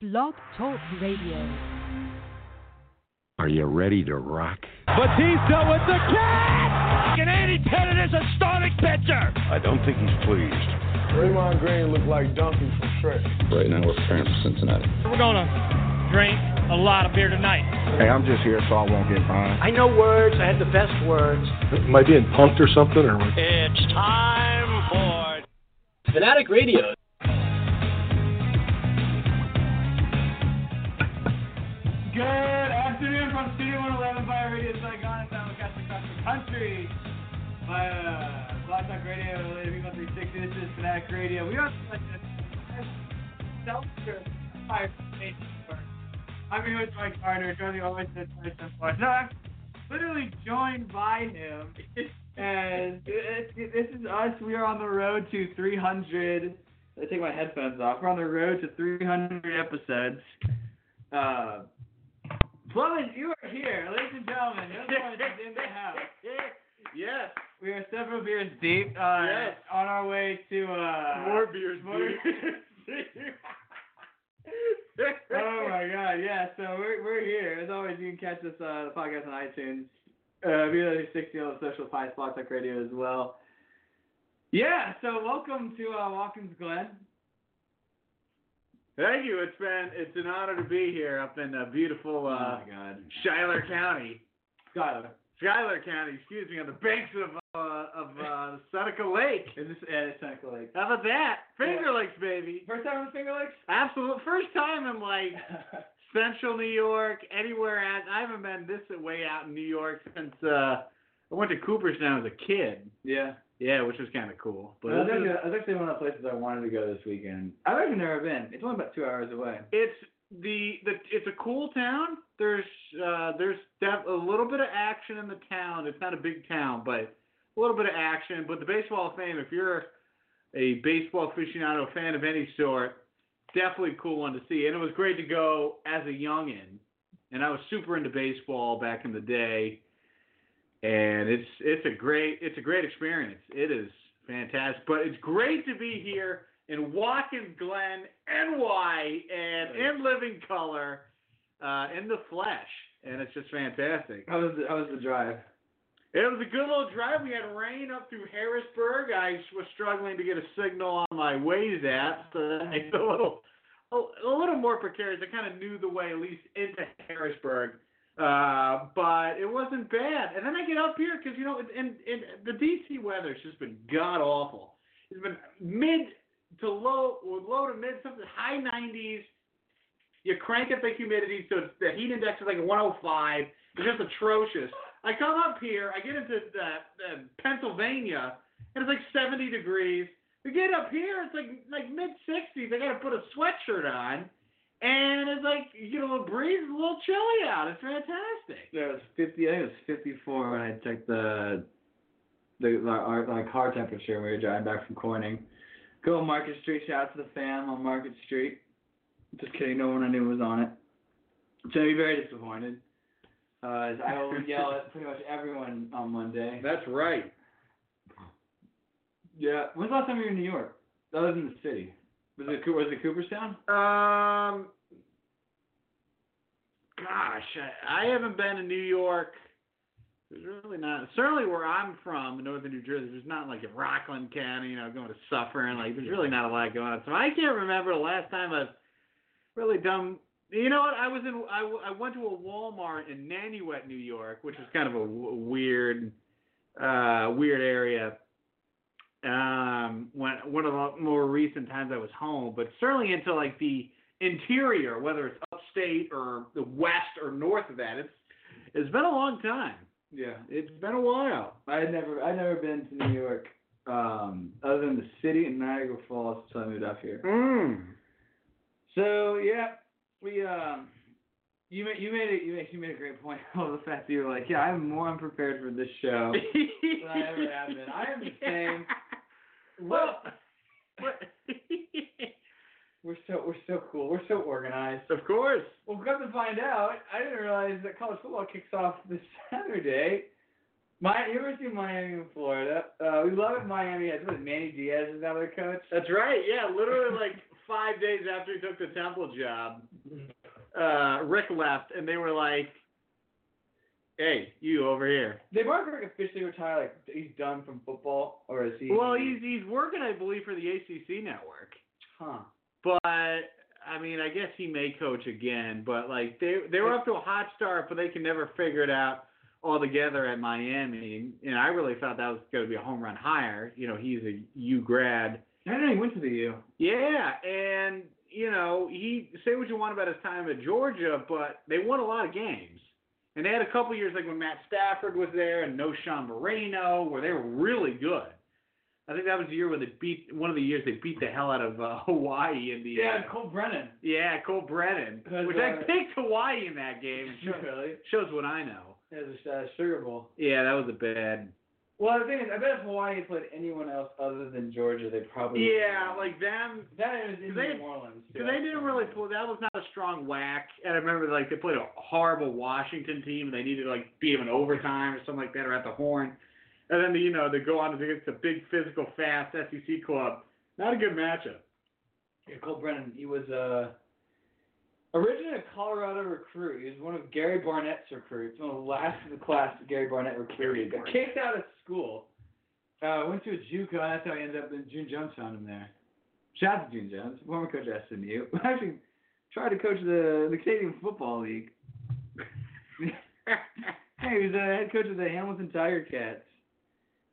Blog Talk Radio. Are you ready to rock? Batista with the catch! And Andy Pettitte is a starting pitcher! I don't think he's pleased. Draymond Green looked like Donkey from Shrek. Right now we're preparing for Cincinnati. We're gonna drink a lot of beer tonight. Hey, I'm just here so I won't get fined. I know words. I had the best words. Am I being punked or something? Or? It's time for Fanatic Radio. Good afternoon from Studio 111 by Radio Saigon and simulcast across the country by uh, Blog Talk Radio, Lady People 360. This is Fanatic Radio. We are like this station. I'm your host, Mike Carter, joining always the 2024. No, I'm literally joined by him, and this is us. We are on the road to 300. I take my headphones off. We're on the road to 300 episodes. Uh, Plummet, you are here, ladies and gentlemen. Your voice is in the house. Yes. We are several beers deep. Uh, Yes. On our way to uh, More beers more beers oh my god, yeah. So we're we're here. As always, you can catch us uh, the podcast on iTunes. Uh, V60 on the social pies, Blog Talk Radio as well. Yeah. So welcome to uh, Watkins Glen. Thank you. It's been it's an honor to be here up in uh, beautiful oh uh, my god. Schuyler County. Skylar. Schuyler County, excuse me, on the banks of uh, of uh, Seneca Lake. Is this uh, Seneca Lake? How about that? Finger Yeah. Lakes, baby. First time on Finger Lakes? Absolute first time in like Central New York, anywhere at. I haven't been this way out in New York since uh, I went to Cooperstown as a kid. yeah. Yeah, which was kind of cool. But that's, actually, that's actually one of the places I wanted to go this weekend. I've actually never been. It's only about two hours away. it's the the it's a cool town. There's uh there's def- a little bit of action in the town. It's not a big town, but a little bit of action. But the Baseball of Fame, if you're a baseball aficionado, fan of any sort, definitely a cool one to see. And it was great to go as a youngin. And I was super into baseball back in the day. And it's it's a great it's a great experience. It is fantastic. But it's great to be here in Watkins Glen, NY, and in living color, uh, in the flesh, and it's just fantastic. How was the, how was the drive? It was a good little drive. We had rain up through Harrisburg. I was struggling to get a signal on my Waze app, so that makes it a little a, a little more precarious. I kind of knew the way at least into Harrisburg. Uh, but it wasn't bad. And then I get up here because you know, in, in the DC weather's just been god awful. It's been mid to low, or low to mid, something high 90s. You crank up the humidity, so it's, the heat index is like 105. It's just atrocious. I come up here, I get into the, the Pennsylvania, and it's like 70 degrees. We get up here, it's like like mid 60s. I got to put a sweatshirt on, and it's like you get a little breeze, a little chilly out. It's fantastic. Yeah, it was fifty. I think it was fifty-four when I checked the the our, like car temperature when we were driving back from Corning. Go on Market Street. Shout out to the fam on Market Street. Just kidding. No one I knew was on it. So I'd be very disappointed. Uh, I will yell at pretty much everyone on Monday. That's right. Yeah. When's the last time you were in New York? Other than the city. Was it was it Cooperstown? Um, gosh, I, I haven't been to New York. There's really not. Certainly where I'm from, in northern New Jersey, there's not like in Rockland County, you know, going to Suffern and like there's really not a lot going on. So I can't remember the last time I've really done. You know what? I was in. I, I went to a Walmart in Nanuet, New York, which is kind of a w- weird, uh, weird area. Um, when one of the more recent times I was home, but certainly into like the interior, whether it's upstate or the west or north of that, it's it's been a long time. Yeah. It's been a while. I had never I'd never been to New York, um, other than the city and Niagara Falls until I moved up here. Mm. So yeah, we um, you made you made it you made you made a great point of the fact that you were like, yeah, I'm more unprepared for this show than I ever have been. I am the same. Well, We're so we're so cool. We're so organized. of course. Well, come to find out, I didn't realize that college football kicks off this Saturday. My University of Miami in Florida. Uh, we love it. Miami has what Manny Diaz is now their coach. That's right. Yeah, literally like five days after he took the Temple job, uh, Richt left, and they were like, "Hey, you over here." Did Mark Richt officially retire? Like he's done from football, or is he? Well, he's he's working, I believe, for the ACC network. Huh. But I mean, I guess he may coach again. But like they they were up to a hot start, but they can never figure it out altogether at Miami. And I really thought that was going to be a home run hire. You know, he's a U grad. I didn't know he went to the U. Yeah, and you know, he say what you want about his time at Georgia, but they won a lot of games. And they had a couple years like when Matt Stafford was there and No Sean Moreno, where they were really good. I think that was the year when they beat one of the years they beat the hell out of uh, Hawaii in the Yeah, uh, Colt Brennan. yeah Colt Brennan, which I uh, picked Hawaii in that game. shows, really? shows what I know. Yeah, the uh, Sugar Bowl. Yeah, that was a bad. Well, the thing is, I bet if Hawaii had played anyone else other than Georgia, they probably. Yeah, like them that is in they- New Orleans. Because too. they didn't really pull. That was not a strong whack. And I remember like they played a horrible Washington team. and They needed to like beat them in overtime or something like that, or at the horn. And then you know they go on to against a big physical, fast SEC club. Not a good matchup. Yeah, Colt Brennan. He was uh, originally a Colorado recruit. He was one of Gary Barnett's recruits. One of the last of the class that Gary Barnett recruited. Got kicked out of school. Uh, went to a JUCO. and That's how he ended up. in June Jones found him there. Shout out to June Jones, former coach at SMU. Actually, tried to coach the the Canadian Football League. hey, he was the head coach of the Hamilton Tiger Cats.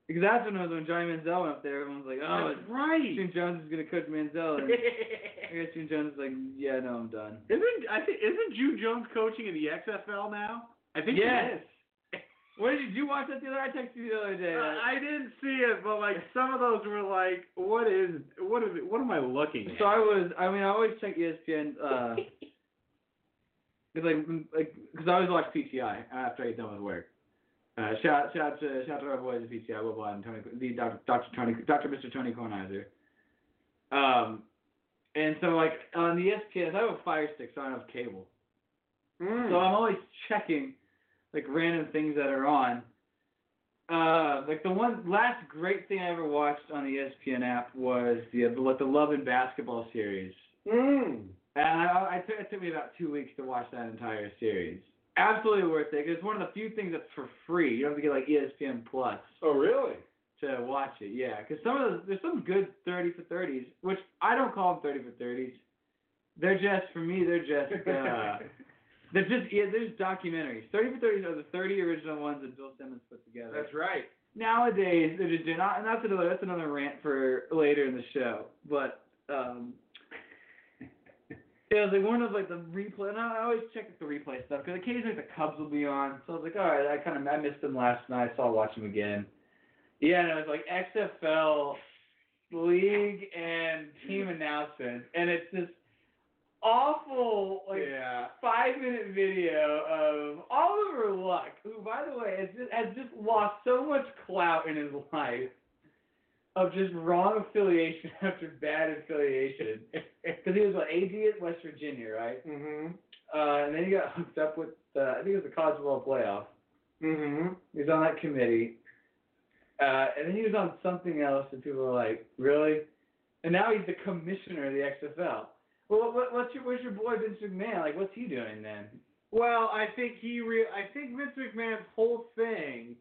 Because that's when it was when Johnny Manziel went up there. Everyone was like, "Oh, That's right. June Jones is gonna coach Manziel." And I guess June Jones is like, "Yeah, no, I'm done." Isn't I think isn't June Jones coaching in the XFL now? I think Yes. What did you, did you watch that the other? I texted you the other day. Uh, I didn't see it, but like some of those were like, what is what is? What am I looking at? so I was. I mean, I always check ESPN. Uh, Cause like, like, cause I always watch PTI after I get done with work. Uh, shout, shout to, shout to our boys at PTI, Will Blythe and Tony, the Dr. Dr. Tony, Dr. Mr. Tony Kornheiser. Um, and so like on the ESPN, I have a Fire Stick, so I don't have cable. Mm. So I'm always checking like random things that are on. Uh, like the one last great thing I ever watched on the ESPN app was the like the Love and Basketball series. Mm. And I, I took, it took me about two weeks to watch that entire series. Absolutely worth it. 'cause it's one of the few things that's for free. You don't have to get like ESPN Plus Oh, really? to watch it. Yeah, because some of the, there's some good thirty for thirties, which I don't call them thirty for thirties. They're just for me. They're just uh, they're just yeah. There's documentaries. Thirty for thirties are the thirty original ones that Bill Simmons put together. That's right. Nowadays they're just doing, and that's another that's another rant for later in the show. But um, it was like one of like the replay. And I always check the replay stuff because occasionally the Cubs will be on. So I was like, all right, I kind of I missed them last night, so I'll watch them again. Yeah, and it was like XFL league and team announcements, and it's this awful like yeah. five minute video of Oliver Luck, who, by the way, has just, has just lost so much clout in his life of just wrong affiliation after bad affiliation. Because he was what AD at West Virginia, right? Mhm. Uh, and then he got hooked up with the, I think it was the College World Playoff. Mhm. He was on that committee. Uh, and then he was on something else, and people were like, "Really?" And now he's the commissioner of the XFL. Well, what, what's your where's your boy Vince McMahon? Like, what's he doing then? Well, I think he re- I think Vince McMahon's whole thing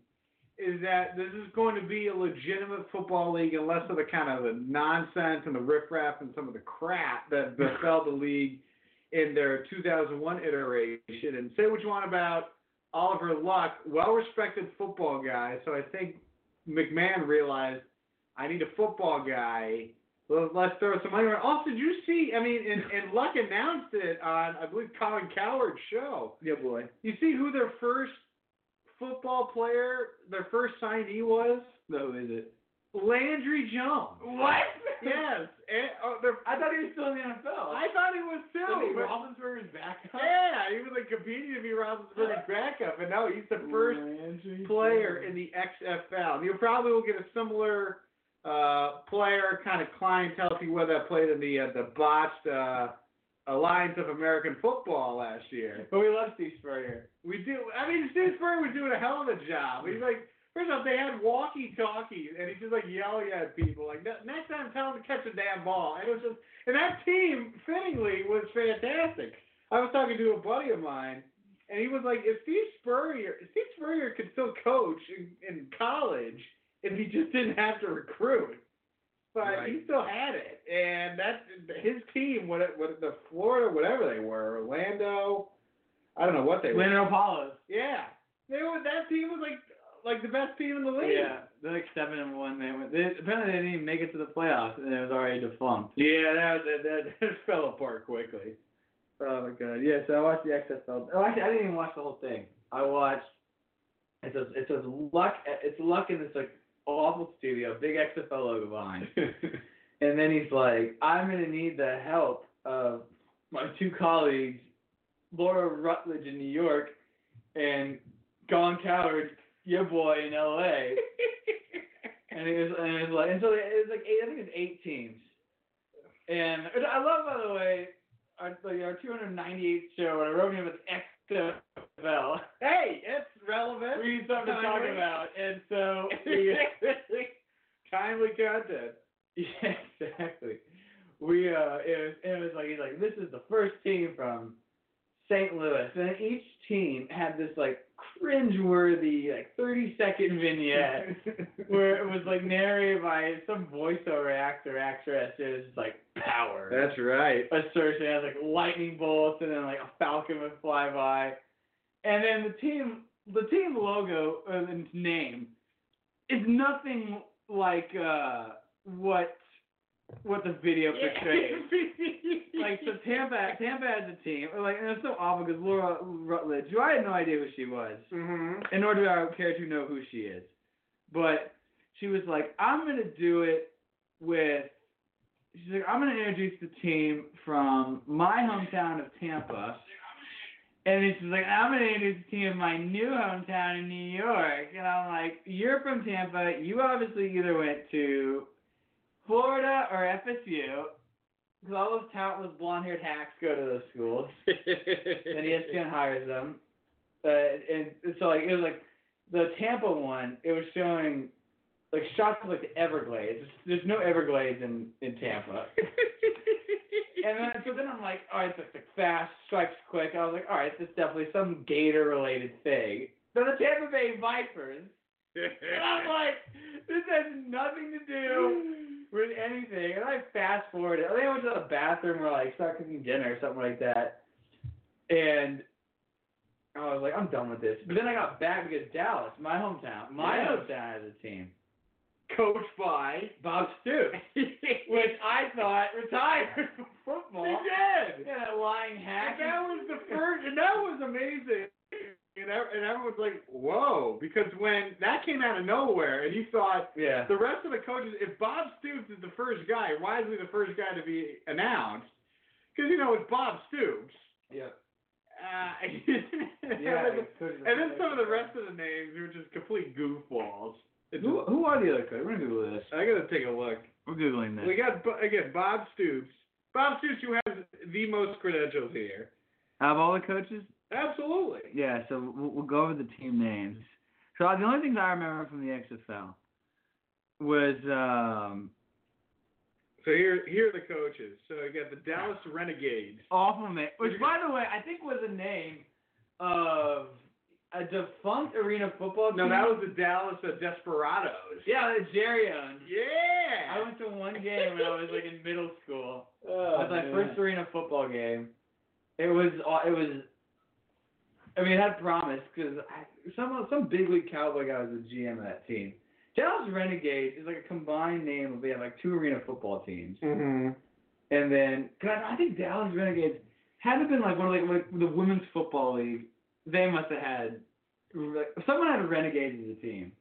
is that this is going to be a legitimate football league and less of the kind of the nonsense and the riffraff and some of the crap that befell the league in their 2001 iteration. And say what you want about Oliver Luck, well-respected football guy. So I think McMahon realized I need a football guy. Well, let's throw some money around. Also, did you see? I mean, and, and Luck announced it on, I believe, Colin Cowherd's show. Yeah, boy. You see who their first football player, their first signee was? No, who is it? Landry Jones. What? Yes. And, oh, I thought he was still in the NFL. I thought he was too. Was he but- Roethlisberger's backup? yeah, he was like competing to be Roethlisberger's backup, and no, he's the first player in the XFL. You probably will get a similar uh, player kind of clientele if you will that played in the uh, the botched uh, Alliance of American Football last year. But we love Steve Spurrier. We do. I mean, Steve Spurrier was doing a hell of a job. He's like First off, they had walkie-talkies, and he's just like yelling at people, like next time tell him to catch a damn ball. And it was just, and that team, fittingly, was fantastic. I was talking to a buddy of mine, and he was like, if Steve Spurrier, Steve Spurrier could still coach in, in college if he just didn't have to recruit. But he still had it, and that his team, what what the Florida, whatever they were, Orlando, I don't know what they were. Leonard Apollos. Yeah, they were. That team was like like the best team in the league. Yeah, they're like seven and one. They went. They, apparently, they didn't even make it to the playoffs, and it was already defunct. Yeah, that that that, that fell apart quickly. Oh my god. Yeah, so I watched the XFL. Oh, actually, I didn't even watch the whole thing. I watched. It says it says luck. It's luck in this like awful studio, big XFL logo behind. and then he's like, I'm gonna need the help of my two colleagues, Laura Rutledge in New York, and Gone Cowherd, your boy in LA. and it was and it was like and so it was like eight, I think it was eight teams. And I love by the way our like our 298th show when I wrote him with XFL. hey, it's relevant. We need something to talk about, and so we, Timely content. yeah, exactly. We uh, it was it was like he's like this is the first team from St. Louis, and each team had this like cringeworthy like 30 second vignette where it was like narrated by some voiceover actor actress. It was just like power. That's right. assertion has like lightning bolts and then like a falcon would fly by. And then the team the team logo uh, and name is nothing like uh what what the video portrays. like so Tampa Tampa has a team. Like and it's so awful because Laura Rutledge, who I had no idea who she was. hmm And nor do I care to know who she is. But she was like, I'm gonna do it with she's like, I'm gonna introduce the team from my hometown of Tampa. And then she's like, I'm gonna introduce the team of my new hometown in New York. And I'm like, You're from Tampa, you obviously either went to Florida or FSU. Because all those talentless blonde haired hacks go to those schools and ESPN hires them. Uh, and so like it was like the Tampa one. It was showing like shots of like the Everglades. There's no Everglades in in Tampa. and then so then I'm like, all right, it's like fast strikes quick. I was like, all right, this is definitely some Gator related thing. So the Tampa Bay Vipers. And I'm like, this has nothing to do with anything. And I fast forwarded. I think I went to the bathroom or like start cooking dinner or something like that. And I was like, I'm done with this. But then I got back because Dallas, my hometown, my Yes. hometown has a team. Coached by. Bob Stoops, which I thought retired from football. He did. Yeah, that lying And hack. that was the first, and that was amazing. And, and everyone's like, whoa, because when that came out of nowhere, and you thought Yeah. the rest of the coaches, if Bob Stoops is the first guy, why is he the first guy to be announced? Because you know it's Bob Stoops. Yeah. Uh, Yeah. and then some of the rest of the names were just complete goofballs. Who, who are the other coaches? We're gonna Google this. I gotta take a look. We're googling this. We got again Bob Stoops. Bob Stoops, who has the most credentials here. Out of all the coaches, Absolutely. Yeah, so we'll, we'll go over the team names. So the only things I remember from the XFL was um, So here, here are the coaches. So you got the Dallas Renegades. awful which by the way I think was a name of a defunct arena football team. No, that was the Dallas uh, Desperados. yeah, that Jerry owned. Yeah. I went to one game when I was like in middle school. Oh, That was my man. first arena football game. It was it was. I mean, it had promise because some some big league cowboy guy was the GM of that team. Dallas Renegades is like a combined name of they have like two arena football teams, Mm-hmm. and then cause I, I think Dallas Renegades had to been like one of like, like the women's football league. They must have had someone had Renegades as a team.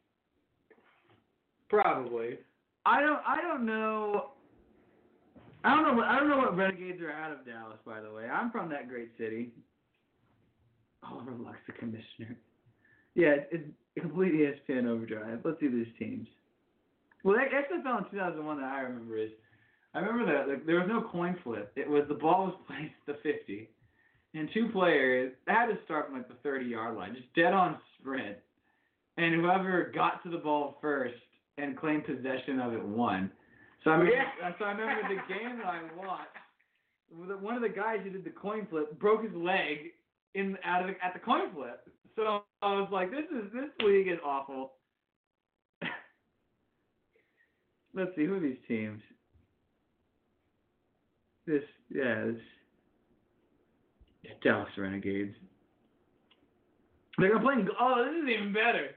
Probably. I don't I don't know. I don't know. What, I don't know what renegades are out of Dallas. By the way, I'm from that great city. Oh, Oliver Luck's, the commissioner. Yeah, it's, complete ESPN overdrive. Let's see these teams. Well, the XFL in 2001 that I remember is, I remember that like, there was no coin flip. It was the ball was placed at the 50, and two players had to start from like the 30 yard line, just dead on sprint. and whoever got to the ball first and claimed possession of it won. So I remember, uh, so I remember the game that I watched. One of the guys who did the coin flip broke his leg in out of the, at the coin flip. So I was like, this is this league is awful. Let's see who are these teams. This yeah, this yeah, Dallas Renegades. They're gonna play. In, oh, this is even better.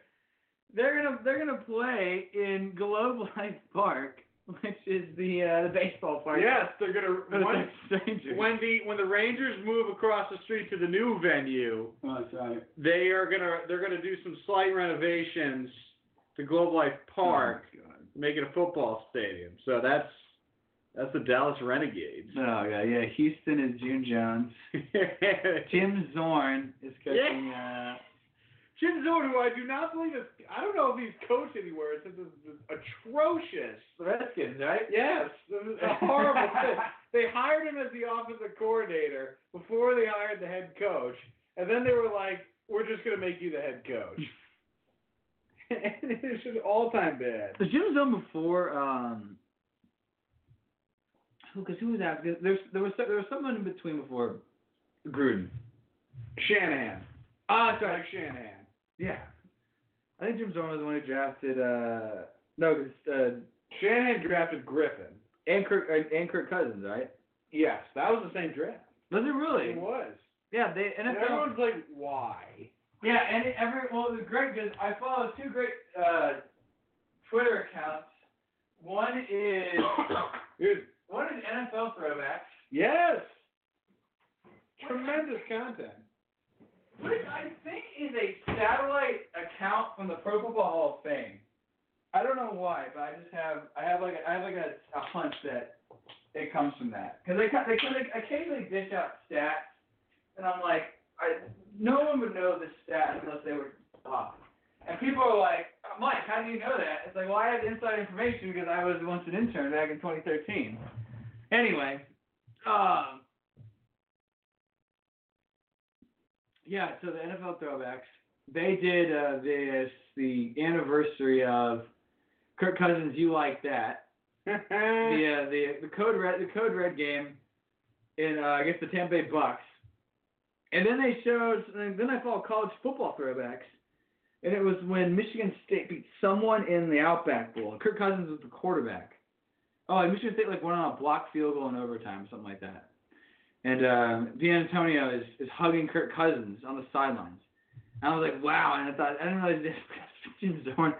They're gonna they're gonna play in Globe Life Park, which is the uh, the baseball park. Yes, they're gonna for the when, Texas Rangers. when the when the Rangers move across the street to the new venue, oh, that's right. they are gonna they're gonna do some slight renovations to Globe Life Park, Oh, make it a football stadium. So that's that's the Dallas Renegades. Oh yeah, yeah. Houston is June Jones. Tim Zorn is coaching. Uh, Jim Zorn, who I do not believe is I don't know if he's coached anywhere since this is atrocious. the Redskins, right? Yes, this is a horrible thing. They hired him as the offensive coordinator before they hired the head coach, and then they were like, "We're just gonna make you the head coach." it's just all time bad. Was Jim Zorn before? Um, who? Because who was that? There's there was there was someone in between before Gruden. Shanahan. Ah, that's Mike Shanahan. Yeah. I think Jim Zorn was the one who drafted. uh No, uh, Shanahan drafted Griffin. and Kirk and Kirk Cousins, right? Yes, that was the same draft. Was it really? It was. Yeah, they And NFL. everyone's like, "Why?" Yeah, and it, every well, it was great because I follow two great uh, Twitter accounts. One is One is NFL throwbacks. yes. Tremendous content. Which I think is a satellite account from the Pro Football Hall of Fame. I don't know why, but I just have I have like a, I have like a, a hunch that it comes from that because they they, they occasionally dish out stats, and I'm like, I no one would know this stat unless they were off. And people are like, "Oh, Mike, how do you know that? It's like, well, I have inside information because I was once an intern back in 2013. Anyway, um, yeah. So the NFL throwbacks, they did uh, this the anniversary of Kirk Cousins. You like that? the uh, the the code red the code red game in uh, I guess the Tampa Bay Bucks, and then they showed then I followed college football throwbacks, and it was when Michigan State beat someone in the Outback Bowl. Kirk Cousins was the quarterback. Oh, and Michigan State like went on a block field goal in overtime, something like that. And uh, Dantonio is is hugging Kirk Cousins on the sidelines. And I was like, wow. And I thought I didn't realize this Jim didn't realize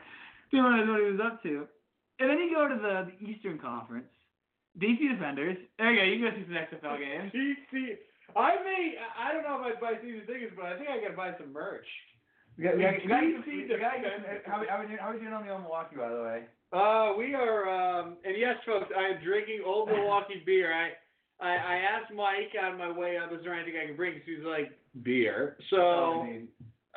what he was up to. And then you go to the, the Eastern Conference, DC Defenders. There you go. You can go see some XFL games. DC. I may. I don't know if I'd buy season tickets, but I think I gotta buy some merch. We got, we got, we got, DC we got, Defenders. how, how, we doing, how we doing on the old Milwaukee, by the way? Uh, we are. Um, and yes, folks, I am drinking Old Milwaukee beer. I, I, I asked Mike on my way up, is there anything I can bring? 'Cause he's like beer. So.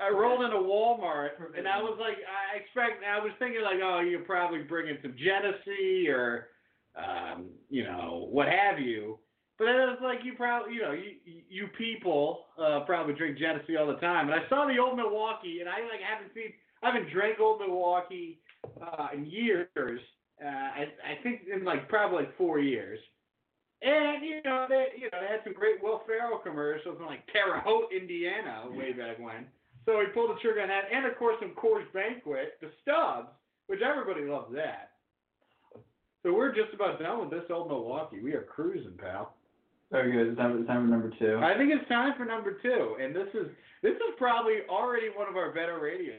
I rolled into Walmart and I was like, I expect, I was thinking like, oh, you're probably bringing some Genesee or, um, you know, what have you. But then it like, you probably, you know, you you people uh, probably drink Genesee all the time. And I saw the old Milwaukee, and I like haven't seen, I haven't drank old Milwaukee uh, in years. Uh, I I think in like probably like four years. And you know, they you know they had some great Will Ferrell commercials in like Terre Haute, Indiana, way back when. So he pulled the trigger on that, and of course some Coors Banquet, the Stubbs, which everybody loves that. So we're just about done with this old Milwaukee. We are cruising, pal. Very good. It's time, it's time for number two. I think it's time for number two, and this is this is probably already one of our better radio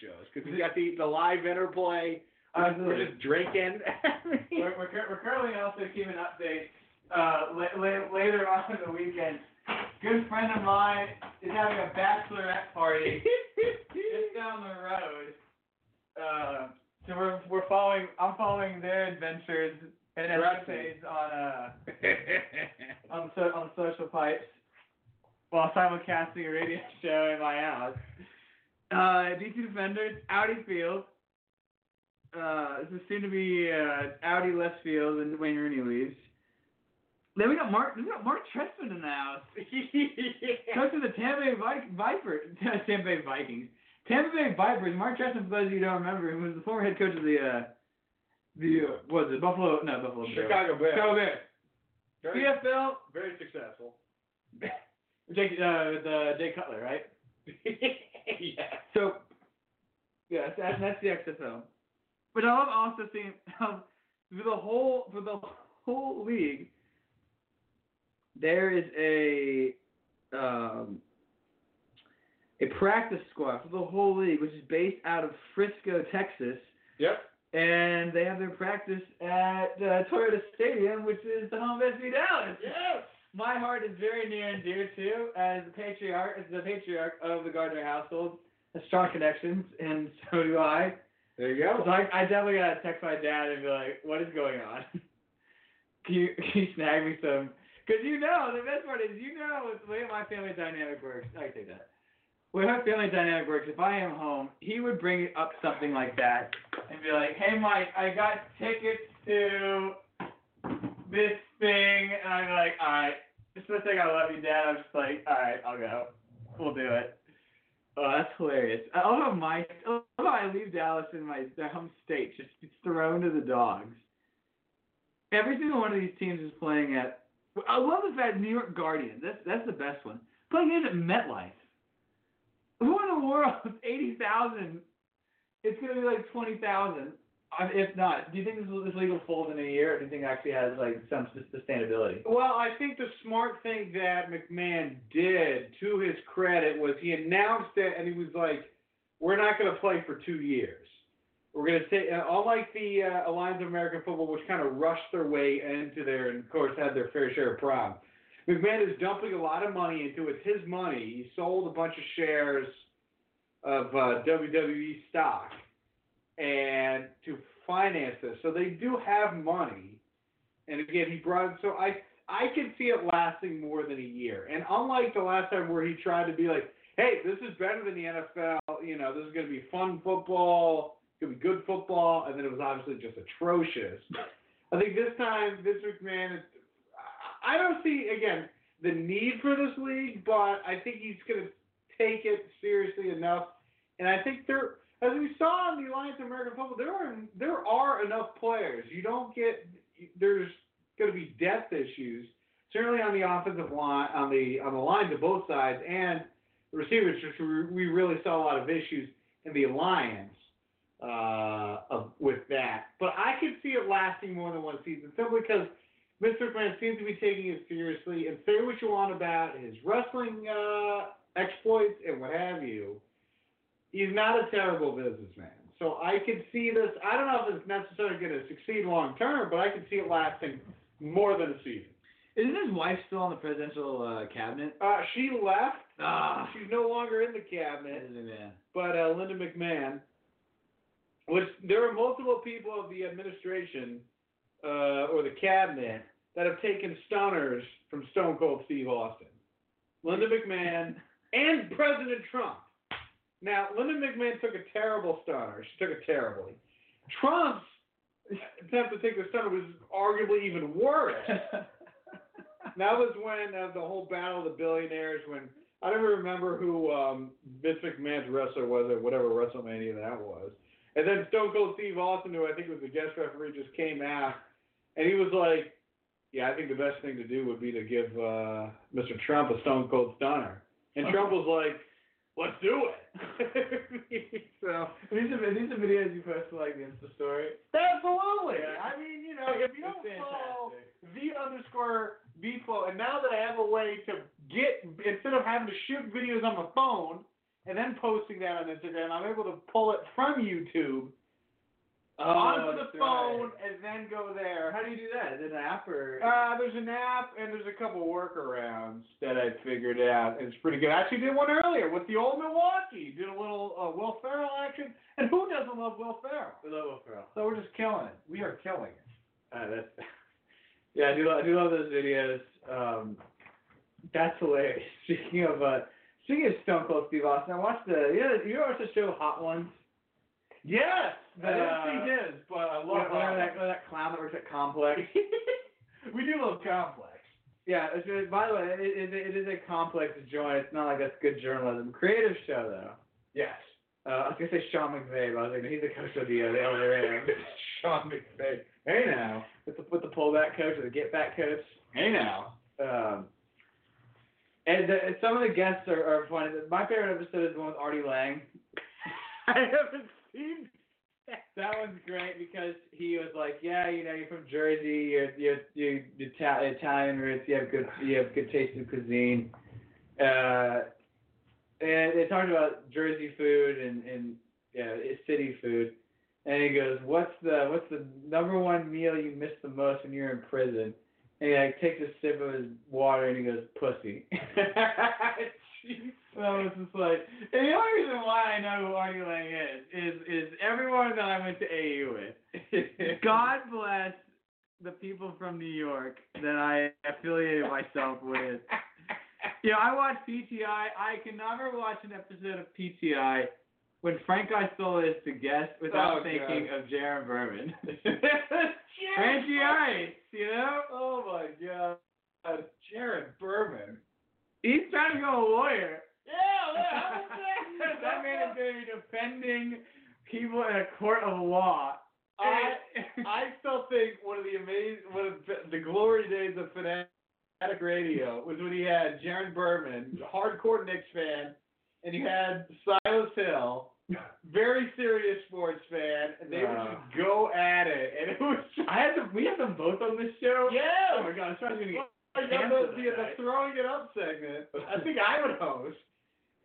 shows because we got the the live interplay. We're just- We're just drinking. We're, we're, we're currently also keeping updates uh, la- la- later on in the weekend. Good friend of mine is having a bachelorette party just down the road. Uh, so we're we're following. I'm following their adventures and escapades on uh on so, on social pipes while simulcasting a radio show in my house. Uh, DC Defenders, Audi Field. Uh, this is soon to be uh, Audi left field when Wayne Rooney leaves. Then we got Mark. We got Mark Trestman in the house. Coach of the Tampa Bay Vi- Viper, Tampa Bay Vikings, Tampa Bay Vipers. Mark Chesson, for those of you who don't remember, he was the former head coach of the uh, the uh, what was it Buffalo? No, Buffalo. Chicago Bears. Chicago Bears. Very, CFL. very successful. Jake, uh, with uh, Jay Cutler, right? yeah. So, yeah, that's, that's the XFL. But I love also seeing um, for the whole for the whole league, there is a um, a practice squad for the whole league, which is based out of Frisco, Texas, Yep. And they have their practice at uh, Toyota Stadium, which is the home of FC Dallas. Yes. My heart is very near and dear to, as the patriarch, as the patriarch of the Gardner household, has strong connections, and so do I. There you go. So I, I definitely gotta text my dad and be like, "What is going on? can you can you snag me some?" Because you know the best part is you know the way my family dynamic works. I can take that. The way my family dynamic works, if I am home, he would bring up something like that and be like, "Hey Mike, I got tickets to this thing," and I'm like, "All right." Just to say I love you, Dad. I'm just like, all right, I'll go. We'll do it. Oh, that's hilarious. I love how my I how I leave Dallas in my home state just thrown to the dogs. Every single one of these teams is playing at. I love the fact New York Guardians. That's that's the best one. Playing games at MetLife. World? Eighty thousand. It's gonna be like twenty thousand. If not, do you think this, this league will fold in a year, or do you think it actually has like some sustainability? Well, I think the smart thing that McMahon did, to his credit, was he announced it and he was like, "We're not going to play for two years. We're going to take." Uh, unlike the uh, Alliance of American Football, which kind of rushed their way into there and of course had their fair share of problems. McMahon is dumping a lot of money into it. It's his money. He sold a bunch of shares of uh, WWE stock and to finance this. So they do have money. And again, he brought so I I can see it lasting more than a year. And unlike the last time where he tried to be like, hey, this is better than the NFL. You know, this is going to be fun football. It's going to be good football. And then it was obviously just atrocious. I think this time, this McMahon. I I don't see again the need for this league, but I think he's going to take it seriously enough. And I think there, as we saw in the Alliance of American Football, there are there are enough players. You don't get there's going to be depth issues, certainly on the offensive line, on the on the lines of both sides, and the receivers. We really saw a lot of issues in the alliance uh, of with that. But I could see it lasting more than one season, simply because Mr. McMahon seems to be taking it seriously. And say what you want about his wrestling uh, exploits and what have you, he's not a terrible businessman. So I could see this. I don't know if it's necessarily going to succeed long term, but I could see it lasting more than a season. Isn't his wife still on the presidential uh, cabinet? Uh, she left. Ah, She's no longer in the cabinet. but uh, Linda McMahon, which there are multiple people of the administration uh, or the cabinet that have taken stunners from Stone Cold Steve Austin, Linda McMahon, and President Trump. Now, Linda McMahon took a terrible stunner. She took it terribly. Trump's attempt to take the stunner was arguably even worse. that was when uh, the whole battle of the billionaires when I don't even remember who um, Vince McMahon's wrestler was or whatever WrestleMania that was. And then Stone Cold Steve Austin, who I think was the guest referee, just came out and he was like, "Yeah, I think the best thing to do would be to give uh, Mr. Trump a Stone Cold Stunner." And Trump was like, "Let's do it." so These are these are videos you post to like the Insta story. absolutely. Yeah. I mean, you know, if you don't follow the underscore V flow, and now that I have a way to get instead of having to shoot videos on my phone and then posting that on Instagram, I'm able to pull it from YouTube onto the Oh, phone right. and then go there. How do you do that? Is it an app or? Uh, there's an app and there's a couple workarounds that I figured out. It's pretty good. I actually did one earlier with the old Milwaukee. Did a little uh, Will Ferrell action, and who doesn't love Will Ferrell? We love Will Ferrell. So we're just killing it. We are killing it. Uh, that's, yeah, I do. I do love those videos. Um, that's hilarious. Speaking of uh, speaking of Stone Cold Steve Austin, I watched the you know you watched the show Hot Ones. Yes, I didn't Uh, see his, but I love Whatever that. that, whatever that clown that works at Complex. we do love complex. Yeah, it's, it, by the way, it, it, it is a complex joint. It's not like that's good journalism. Creative show though. Yes. Uh, I was gonna say Sean McVay, but I was like, he's the coach of the uh, the LA Rams. Sean McVay. Hey now, with the with the pullback coach or the get back coach. Hey now. Um, and the, some of the guests are, are funny. My favorite episode is the one with Artie Lange. I haven't seen. That one's great because he was like, "Yeah, you know, you're from Jersey. You're you're you're Ita- Italian roots. You have good you have good taste in cuisine." Uh, and they talked about Jersey food and and yeah, city food. And he goes, "What's the what's the number one meal you miss the most when you're in prison?" And he like takes a sip of his water and he goes, "Pussy." Jeez. That was just like, and the only reason why I know who Artie Lange is is is everyone that I went to AU with. God bless the people from New York that I affiliated myself with. You know, I watch PTI. I can never watch an episode of PTI when Frank Isola is the guest without Oh, thinking God. of Jaron Berman. Frankie Ice, you know? Oh my god. Jared Berman. He's trying to go a lawyer. Yeah, that man is going to be defending people in a court of law. I I still think one of the amazing, one of the- glory days of Fanatic Radio was when he had Jaron Berman, hardcore Knicks fan, and you had Silas Hill, very serious sports fan, and they would just go at it, and it was. I had them. We had them both on this show. Yeah. Oh my god, I was trying to get I got canceled the, the, that the night. throwing it up segment. I think I would host,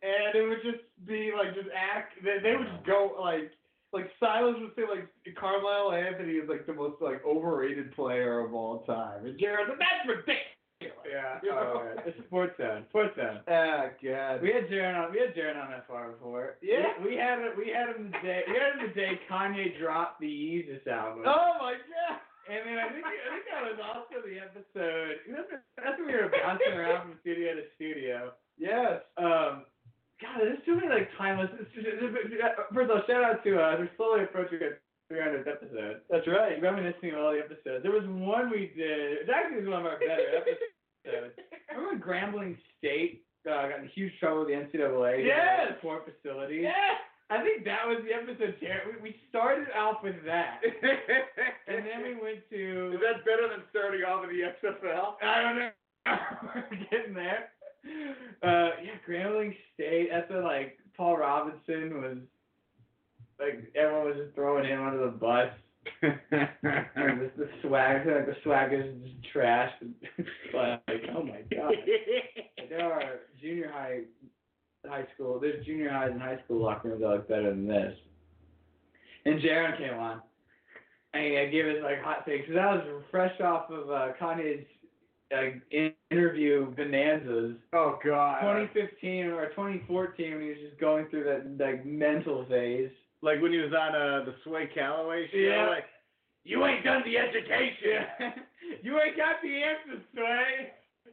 and it would just be like just act. They, they would just go like like Silas would say like Carmelo Anthony is like the most like overrated player of all time, and Jared, that's ridiculous. Yeah. You know? Oh. It's sports zone. Sports zone. Ah, God. We had Jaron on. We had Jaron on that far before. Yeah. We, we had it. We had him the day. We had him the day Kanye dropped the Yeezus album. oh my God. And then I think I think that was also the episode. That's when we were bouncing around from studio to studio. Yes. Um, God, there's too many like timeless. It's just, it's, it's, first of all, shout out to uh, we're slowly approaching a 300th episode. That's right. Reminiscing of all the episodes. There was one we did. It actually was one of our better episodes. Remember when Grambling State uh, got in huge trouble with the NCAA? Yes! Sport facilities. Yeah. I think that was the episode. Jared. We, we started off with that, and then we went to. Is that better than starting off with the XFL? I don't know. We're getting there. Uh, yeah, Grambling State. That's when like Paul Robinson was like everyone was just throwing him under the bus. And the, the swag, like the swag is just trash. but like, oh my god, there are junior high, high school. There's junior highs and high school locker rooms that look better than this. And Jaron came on, and he gave us like hot takes. 'Cause I was fresh off of uh, Kanye's like interview bonanzas. oh God. 2015 or 2014 when he was just going through that like mental phase. Like when he was on uh, the Sway Calloway show. Yeah. Like, you ain't done the education. you ain't got the answers, Sway.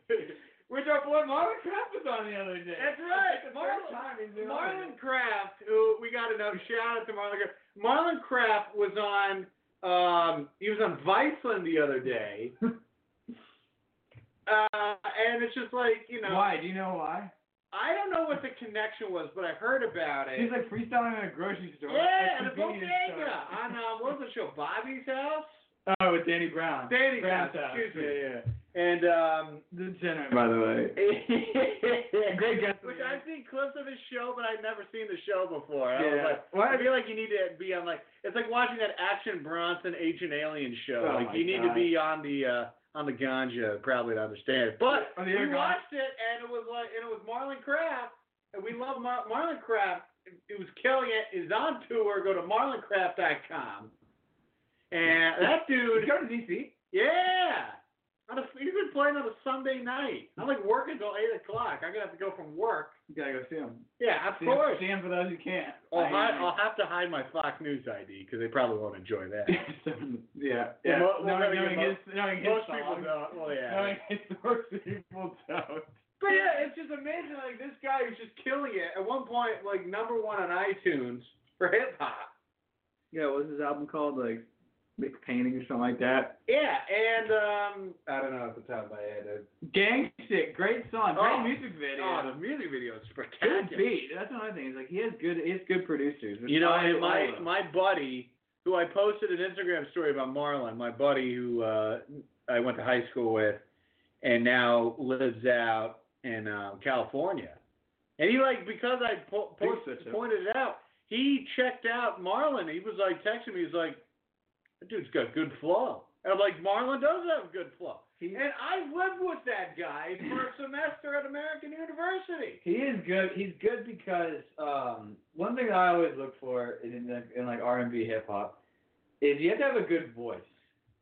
Which our boy Marlon Craft was on the other day. That's right. Marlon- first time he's been on Marlon. Craft, who we got to know, shout out to Marlon Craft. Marlon Craft was on, um, he was on Viceland the other day. uh, and it's just like, you know, Why? Do you know why? I don't know what the connection was, but I heard about it. He's like freestyling in a grocery store. yeah, and a bodega on, uh, what was the show, Bobby's house? Oh, with Danny Brown. Danny Brown's Brown, house. excuse me. Yeah, yeah. And, um, The general, by the way. Great guest. Which I've seen clips of his show, but I've never seen the show before. I was Yeah. like, I feel like you need to be on like it's like watching that Action Bronson Ancient Alien show. Oh like you need God. to be on the uh on the ganja probably to understand it. But we gun- watched it and it was like and it was Marlon Craft and we love Mar- Marlon Craft. It was killing it. Is on tour. Go to marloncraft.com. And that dude, Did you go to DC? yeah. On a, he's been playing on a Sunday night. I'm like working till eight o'clock. I'm gonna have to go from work. You gotta go see him. Yeah, of See him, course. see him for those who can't. I'll, I- hide, I'll have to hide my Fox News ID because they probably won't enjoy that. yeah, yeah. Well, well, knowing, maybe knowing most- his, knowing his Most people songs. don't. Well, yeah. Knowing his most people don't. But yeah, it's just amazing. Like this guy is just killing it. At one point, like number one on iTunes for hip hop. Yeah, what was his album called? Like make a painting or something like that. Yeah, and um, I don't know at the top of my head. Gang great song, great Oh. music video. oh, the music video is good beat. That's another thing. Is like he has good, he has good producers. You know, and my my buddy, who I posted an Instagram story about Marlon, my buddy who uh, I went to high school with, and now lives out in uh, California, and he like because I po- Big post- switch up. pointed it out, he checked out Marlon. He was like texting me, he's like, "That dude's got good flow," and I'm like, "Marlon does have good flow." He- and I lived with that guy for a semester at American University. He is good. He's good because um, one thing that I always look for in, in, in like R and B hip hop is you have to have a good voice,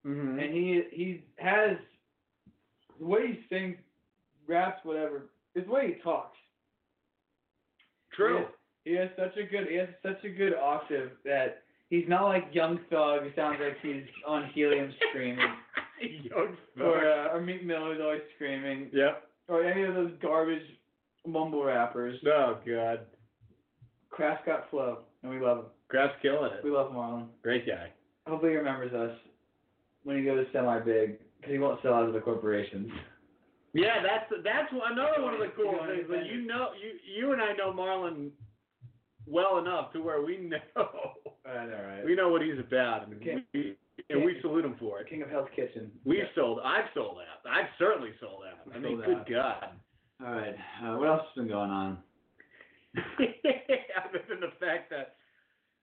Mm-hmm. and he he has the way he sings, raps, whatever. Is the way he talks. True. He has, he has such a good he has such a good octave that he's not like Young Thug. sounds like he's on helium screaming, Young or uh, or Meek Mill who's always screaming, Yep. or any of those garbage mumble rappers. Oh God. Craft got flow, and we love him. Craft's killing it. We love Marlon. Great guy. Hopefully he remembers us when he goes semi big, because he won't sell out to the corporations. Yeah, that's that's another one of the cool things. But you know, you you and I know Marlon well enough to where we know I know, right? we know what he's about, and Okay. we and we salute him for it. King of Hell's Kitchen. We've sold. I've sold out. I've certainly sold out. I mean, Sold good out. God. All right. Uh, what else has been going on? Other than the fact that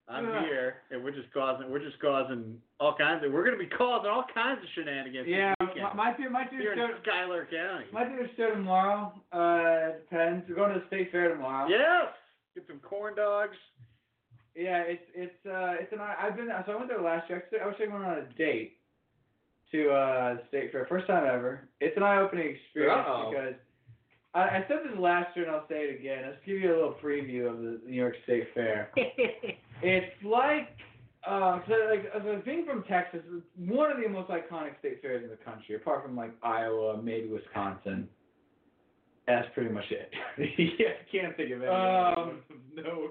I'm Ugh. here and we're just causing we're just causing all kinds of we're gonna be causing all kinds of shenanigans. Yeah, weekend my, my team, my team here in show, Schuyler County. my team show tomorrow. Uh, depends. We're going to the state fair tomorrow. Yes. Get some corn dogs. Yeah, it's it's uh it's an I've been so I went there last year. Actually, I was taking one on a date to uh the state fair, first time ever. It's an eye-opening experience Uh-oh. because I, I said this last year and I'll say it again. Let's give you a little preview of the New York State Fair. it's like uh, so like so being from Texas, one of the most iconic state fairs in the country, apart from like Iowa, maybe Wisconsin. That's pretty much it. yeah, I can't think of any. Um, no.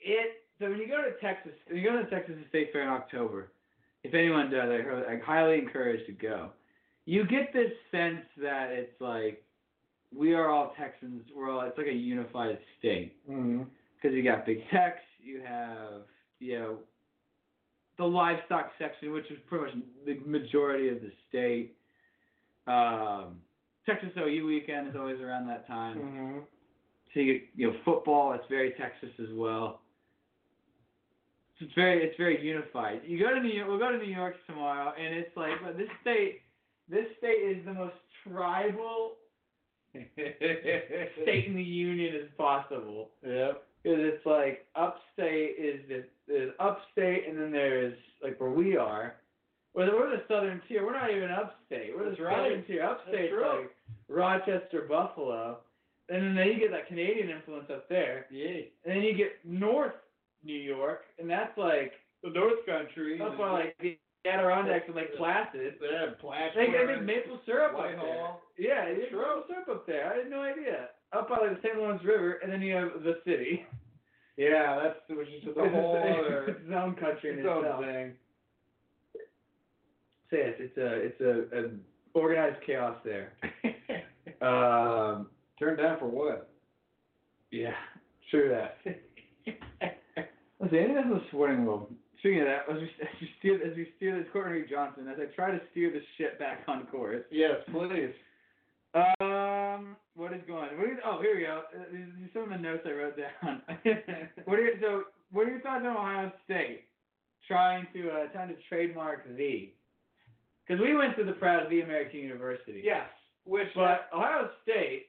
It so when you go to Texas, when you go to the Texas State Fair in October, if anyone does, I, heard, I highly encourage to go. You get this sense that it's like we are all Texans. We're all it's like a unified state Mm-hmm. because you got Big Tex, you have you know the livestock section, which is pretty much the majority of the state. Um, Texas OU weekend is always around that time. Mm-hmm. So you you know football. It's very Texas as well. So it's very it's very unified. You go to New York. We'll go to New York tomorrow, and it's like well, this state. This state is the most tribal state in the union as possible. Yep. Because it's like upstate is the there's upstate, and then there's like where we are. We're the, we're the southern tier. We're not even upstate. We're the right. southern tier. Upstate like Rochester, Buffalo, and then you get that Canadian influence up there. Yeah. And then you get North New York, and that's like The North Country. that's why like the Adirondacks and like Placid. They have They got big maple syrup up there. Yeah, they maple syrup up there. I had no idea. Up by like the St. Lawrence River, and then you have the city. Yeah, that's which is just a It's whole other it's own country in its own itself. thing. It's a it's a, a organized chaos there. Um, Turned down for what? yeah, true that. Let's see, anything else in the sporting world? Speaking of that, as we, as we steer as we steer this Courtney Johnson, as I try to steer this shit back on course. Yes, please. Um, what is going? What is, oh, here we go. Uh, These, these are some of the notes I wrote down. what are your, so? What are your thoughts on Ohio State trying to uh, trying to trademark the? Because we went to the proud of the American University. Yes. Which But Ohio State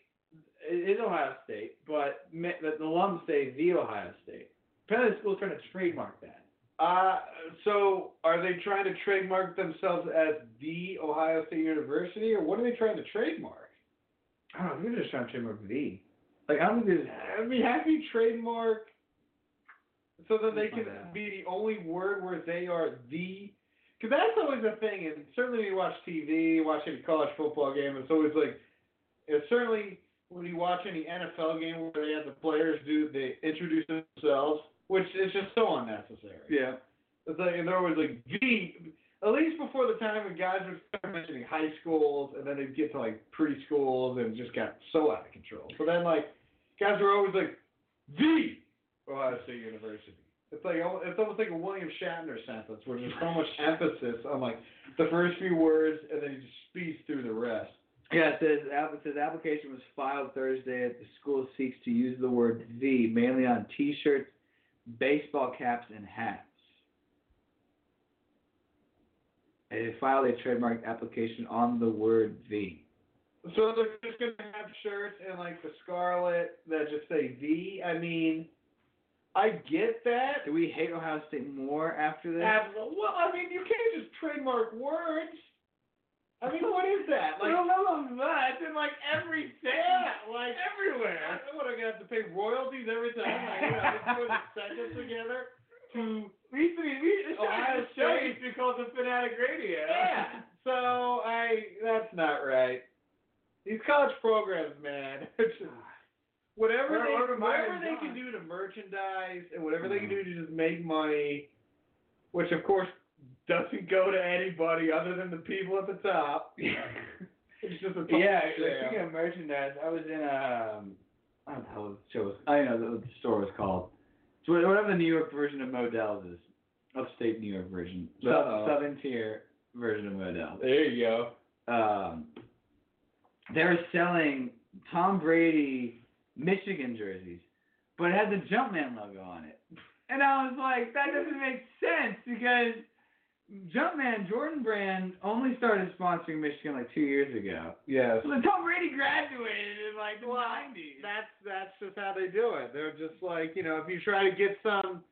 it is Ohio State, but the, the alums say the Ohio State. Apparently, the school's trying to trademark that. Uh, so are they trying to trademark themselves as the Ohio State University, or what are they trying to trademark? I don't know. They're just trying to trademark the. Like I don't think. I mean, have you trademark so that they can be the only word where they are the? Because that's always a thing, and certainly when you watch TV, watch any college football game, it's always like, it's certainly when you watch any NFL game where they have the players do, they introduce themselves, which is just so unnecessary. Yeah. It's like, and they're always like the. At least before the time when guys would start mentioning high schools, and then they'd get to like preschools, and just got so out of control. So then, like, guys were always like the Ohio State University. It's like it's almost like a William Shatner sentence where there's so much emphasis on like the first few words, and then he just speeds through the rest. Yeah, it says, it says application was filed Thursday. The school seeks to use the word "the" mainly on T-shirts, baseball caps, and hats. And They filed a trademark application on the word "the." So they're just gonna have shirts and like the scarlet that just say the. I mean, I get that. Do we hate Ohio State more after this? Absolutely. Well, I mean, you can't just trademark words. I mean, what is that? Like, no, no, no, that's in like every yeah, like everywhere. What am I gonna have to pay royalties every time? Like, you know, I put a sentence together to We used to be, we, this Ohio State. used to be called the Fanatic Radio. yeah. So I, that's not right. These college programs, man. Whatever they, whatever they can do to merchandise and whatever they can do to just make money, which of course doesn't go to anybody other than the people at the top. it's just a Yeah, speaking of merchandise, I was in a, um, I don't know how the show was, I know what the store was called. It's wha- whatever the New York version of Modell's is. Upstate New York version. Uh-oh. Southern tier version of Modell's. There you go. Um, they're selling Tom Brady Michigan jerseys, but it had the Jumpman logo on it. And I was like, that doesn't make sense because Jumpman, Jordan Brand, only started sponsoring Michigan like two years ago. Yes. So Tom Brady graduated in like the Well, 90s. That's that's just how they do it. They're just like you know, if you try to get some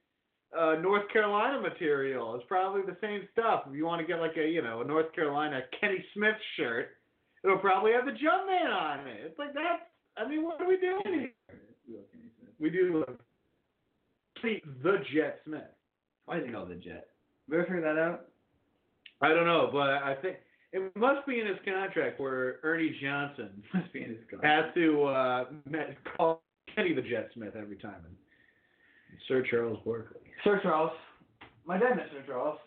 uh, North Carolina material, it's probably the same stuff. If you want to get like a you know a North Carolina Kenny Smith shirt, it'll probably have the Jumpman on it. It's like that. I mean, what are we doing here? We do uh, the Jet Smith. Why is it called the Jet? You ever figure that out? I don't know, but I think it must be in his contract where Ernie Johnson Must be in his car. has to uh, ma- call Kenny the Jet Smith every time. And Sir Charles Barkley. Sir Charles. My dad met Sir Charles.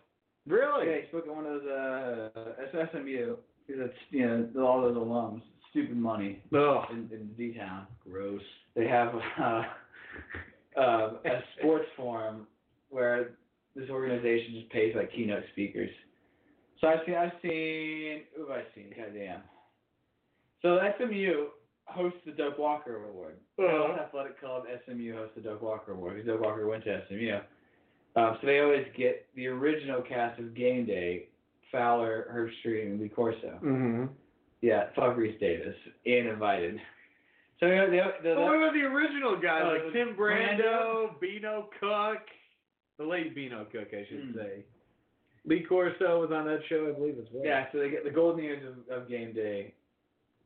Really? Yeah, he spoke at one of those uh, S- SMU. That's you know all those alums. Stupid money Oh, in, in D town. gross. They have uh, uh, a sports forum where this organization just pays like keynote speakers. So I've seen I've seen who have I seen? Goddamn. So SMU hosts the Doak Walker Award. Uh-huh. Athletic Club SMU hosts the Doak Walker Award because Doak Walker went to SMU. Um, so they always get the original cast of Game Day, Fowler, Herb Street, and Lee Corso. Mm-hmm. Yeah, fuck Reece Davis, and invited. So you know, the, the, Well, what about the original guys Oh, like Tim Brando, Beano Cook, the late Beano Cook, I should Hmm. say. Lee Corso was on that show, I believe, as well. Yeah, so they get the golden years of, of game day.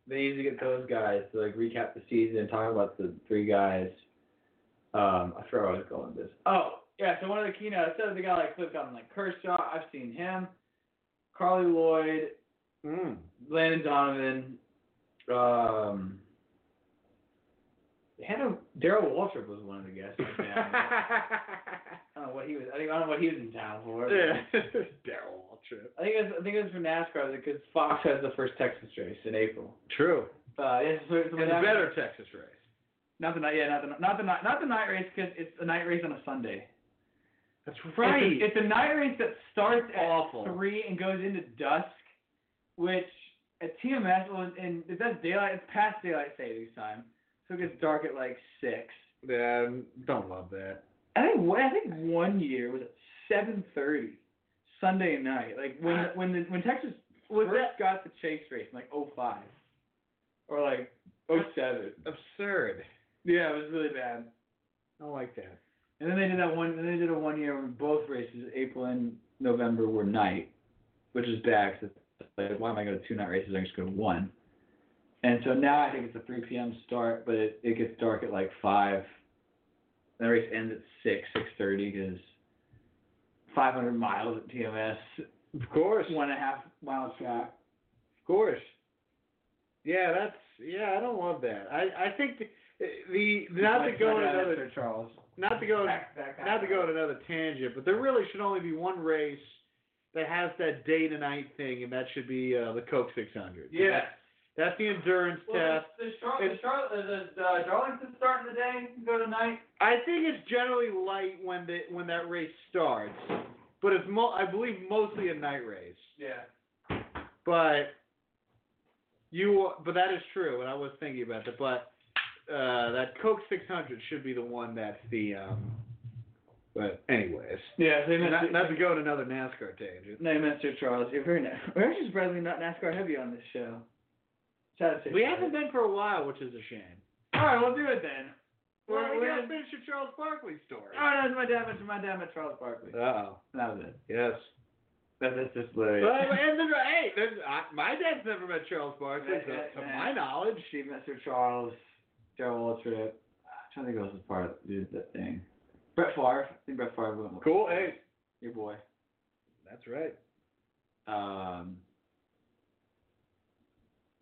They usually get those guys to like recap the season and talk about the three guys. Um, I forgot what I was going with this. Oh, yeah, so one of the keynotes says the guy like clicked on like Kershaw, I've seen him, Carly Lloyd, Mm. Landon Donovan, um had a Darrell Waltrip was one of the guests. Like. I don't know what he was I think I don't know what he was in town for. yeah. Darrell Waltrip. I think it was, I think it was for NASCAR because Fox has the first Texas race in April. True. Uh, it's, it's, And a better Texas race. Not the night, yeah, not the not the night, not the night race because it's a night race on a Sunday. That's It's a, it's a night race that starts at Awful. three and goes into dusk, which at TMS well, and it does daylight. It's past daylight savings time, so it gets dark at like six. Yeah, don't love that. I think one- I think one year was at seven thirty Sunday night, like when ah. when the, when Texas Was first that got the chase race in like oh five or like oh seven. absurd? Yeah, it was really bad. I don't like that. And then they did that one. Then they did a one year when both races, April and November, were night, which is bad. Cause it's like, why am I going to two night races? I can just go to one. And so now I think it's a 3 p.m. start, but it, it gets dark at like five. And the race ends at six, six thirty, because 500 miles at TMS, Of course. one and a half mile track. Of course. Yeah, that's Yeah, I don't love that. I I think the, the not to go dad, another Charles. not to go Back- back- not to go on another tangent, but there really should only be one race that has that day to night thing, and that should be uh, the Coke 600. Yeah. That's the endurance Well, test. the, Char- the, Char- the, uh, Darlington starting the day, go tonight. I think it's generally light when the when that race starts, but it's mo- I believe mostly a night race. Yeah. But you, but that is true, and I was thinking about that. But uh, that Coke 600 should be the one that's the. Um, but anyways, Yeah, they not, not to go on another NASCAR tangent. No, Mr. Charles, you're very nice. We're actually surprisingly not NASCAR heavy on this show. Shout out to We Charles. haven't been for a while, which is a shame. All right, we'll do it then. Well, We're- we we're- gotta finish your Charles Barkley story. Oh, no, it's my dad. It's my dad. Met Charles Barkley. Uh oh. That was it. Yes. That, that's just literally. Well, and then, hey, there's, I, my dad's never met Charles Barkley, Yeah, to, yeah, to yeah. my knowledge. Steve, Mr. Charles, Joe Waltrip. I'm trying to think who else was part of did that thing. Brett Favre. I think Brett Favre went with Cool. Hey, your boy. that's right. Um,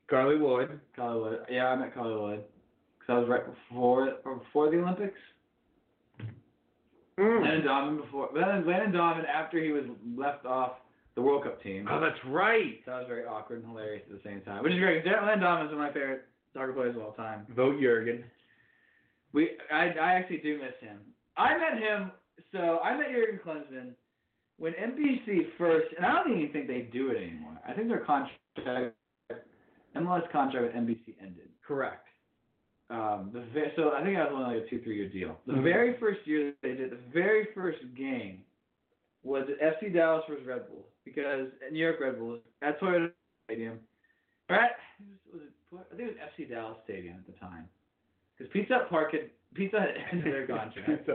Carly Lloyd. Carly Lloyd. Yeah, I met Carly Lloyd because I was right before before the Olympics. Mm. Landon Donovan before. Landon, Landon Donovan after he was left off the World Cup team. Oh, that's right. So that was very awkward and hilarious at the same time, which is great. 'cause Landon Donovan's one of my favorite soccer players of all time. Vote Jurgen. We, I, I actually do miss him. I met him. So I met Jurgen Klinsmann when NBC first, and I don't even think they do it anymore. I think their contract, MLS contract with NBC ended. Correct. Um, the so I think that was only like a two three year deal. The Mhm. very first year that they did, the very first game was at FC Dallas versus Red Bulls because New York Red Bulls at Toyota Stadium. Right? Was it, I think it was FC Dallas Stadium at the time because Pizza Hut Park had Pizza Hut ended their contract.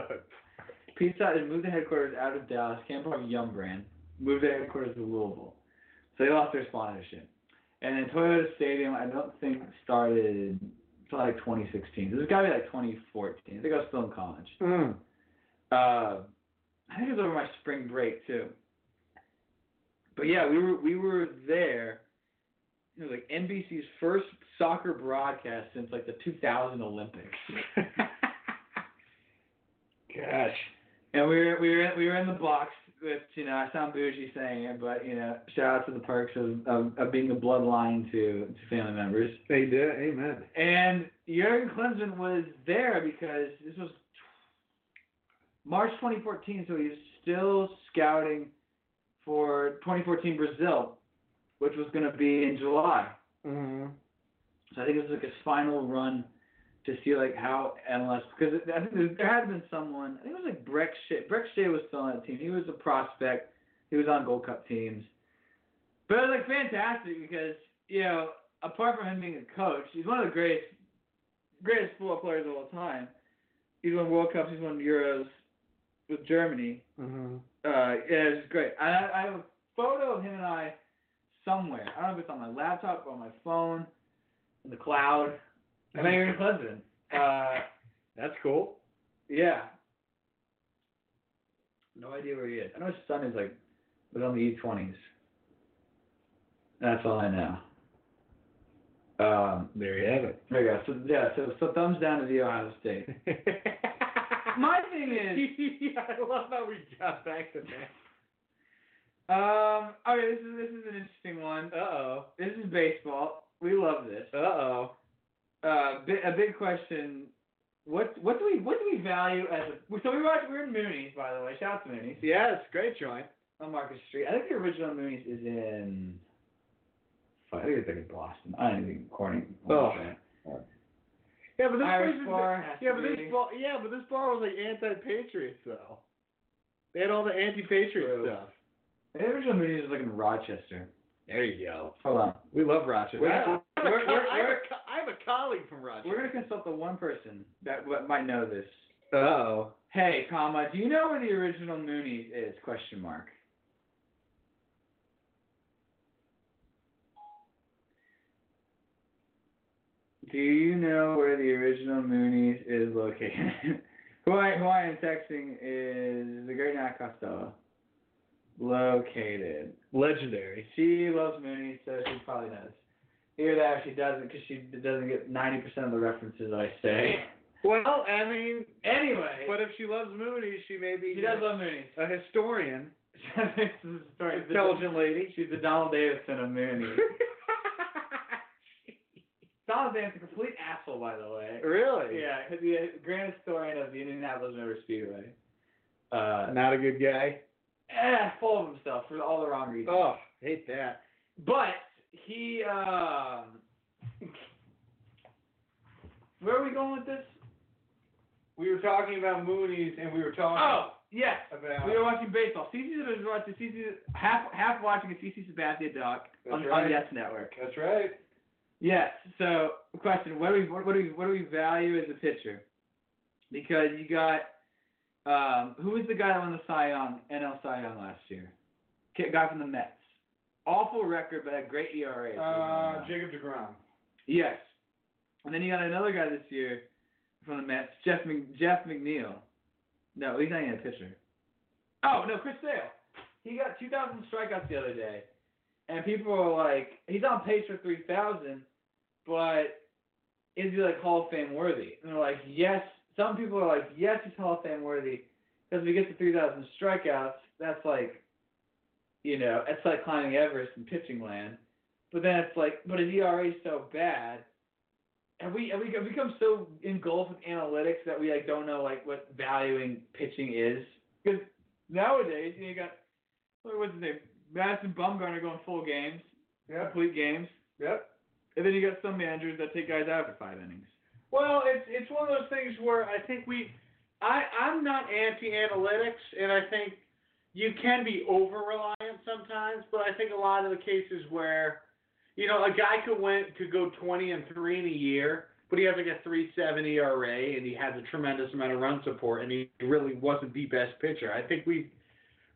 Pizza Hut had moved the headquarters out of Dallas, Camp Park Yum brand, moved their headquarters to Louisville. So they lost their sponsorship. And then Toyota Stadium, I don't think started until like 2016. This has got to be like 2014. I think I was still in college. Mm. Uh, I think it was over my spring break too. But yeah, we were we were there. It was like NBC's first soccer broadcast since like the 2000 Olympics. Gosh. And we were we were we were in the box with you know I sound bougie saying it, but you know shout out to the perks of of, of being a bloodline to to family members. They did. Amen. And Jurgen Klinsmann was there because this was March 2014, so he was still scouting for 2014 Brazil, which was going to be in July. Mm-hmm. So I think it was like his final run to see like how MLS because I think there, had been someone I think it was like Brek Shea. Brek Shea was still on that team. He was a prospect. He was on Gold Cup teams. But it was like fantastic because you know apart from him being a coach, he's one of the greatest greatest football players of all time. He's won World Cups. He's won Euros with Germany. Mm-hmm. Uh, yeah, it's great. I, I have a photo of him and I somewhere. I don't know if it's on my laptop or on my phone, the cloud. I met Aaron Clemson. Uh, That's cool. yeah. No idea where he is. I know his son is like, was on the E20s. That's all I know. Um, There you have it. there you go. So yeah, so so thumbs down to the Ohio State. My thing is, I love how we got back to that. um, okay, this is this is an interesting one. Uh oh. This is baseball. We love this. Uh oh. Uh, a big question. What what do we what do we value as a so we watch we're in Mooney's by the way. Shout out to Mooney's Yes, great joint. on Market Street. I think the original Mooney's is in. I think it's like in Boston. I don't think Corning. Oh. Yeah, but this Irish place bar has Yeah, but this bar, yeah, but this bar was like anti-patriots though. They had all the anti-patriot True. stuff. The original Mooney's is like in Rochester. There you go. Hold on. We love Rochester. We're- I, have a we're- we're- I have a co- I have a colleague from Rochester. We're gonna consult the one person that might know this. Oh. Hey, comma, do you know where the original Mooney's is? Question mark. Do you know where the original Mooney's is located? who I who I am texting is the great Nat Costello. Located. Legendary. She loves Mooney, so she probably knows. Either that or she doesn't because she doesn't get 90% of the references I say. Well, I mean, Anyway, but if she loves Mooney, she may be she does love Mooney. a historian, this is the story. intelligent lady. She's the Donald Davidson of Mooney. Donald Davidson's a complete asshole, by the way. really? Yeah, because the grand historian of the Indianapolis Motor Speedway. Uh, Not a good guy. Eh, full of himself for all the wrong reasons. Oh, hate that. But he, um, where are we going with this? We were talking about Mooney's, and we were talking Oh, yes. about. We were watching baseball. CC was watching CC half half watching a CC Sabathia doc on, That's on right. Yes Network. That's right. Yes. So, question: What do we what, what do we what do we value as a pitcher? Because you got um, who was the guy that won the Cy Young NL Cy Young last year? Kid- Guy from the Mets. Awful record, but a great ERA. Uh, Jacob Degrom. yes. And then you got another guy this year from the Mets, Jeff Mc, Jeff McNeil. No, he's not even a pitcher. Oh no, Chris Sale. He got 2,000 strikeouts the other day, and people are like, he's on pace for 3,000, but is he like Hall of Fame worthy? And they're like, yes. Some people are like, yes, he's Hall of Fame worthy because if he gets to 3,000 strikeouts, that's like, you know, it's like climbing Everest in pitching land. But then it's like, but his ERA is so bad. Have we have we become so engulfed with analytics that we like don't know like what valuing pitching is? Because nowadays you, know, you got what's his name, Madison Bumgarner going full games, Yep. complete games, Yep. and then you got some managers that take guys out for five innings. Well, it's it's one of those things where I think we, I I'm not anti-analytics, and I think you can be over reliant sometimes, but I think a lot of the cases where, you know, a guy could win could go 20 and three in a year, but he has like a 3.7 ERA, and he has a tremendous amount of run support, and he really wasn't the best pitcher. I think we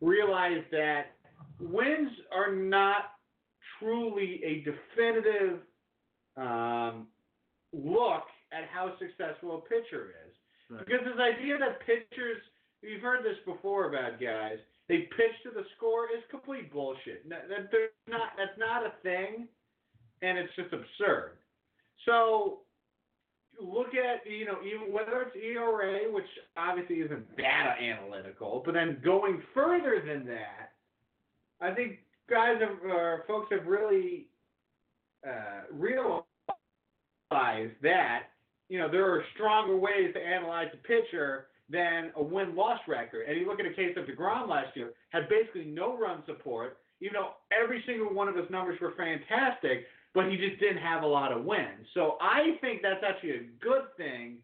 realized that wins are not truly a definitive um, look at how successful a pitcher is. Right. Because this idea that pitchers, you've heard this before about guys, they pitch to the score is complete bullshit. That, that, there's not, that's not a thing, and it's just absurd. So look at, you know, even whether it's ERA, which obviously isn't data analytical, but then going further than that, I think guys have, or folks have really uh, realized that you know there are stronger ways to analyze a pitcher than a win-loss record. And you look at a case of Degrom last year, had basically no run support, even though every single one of his numbers were fantastic, but he just didn't have a lot of wins. So I think that's actually a good thing.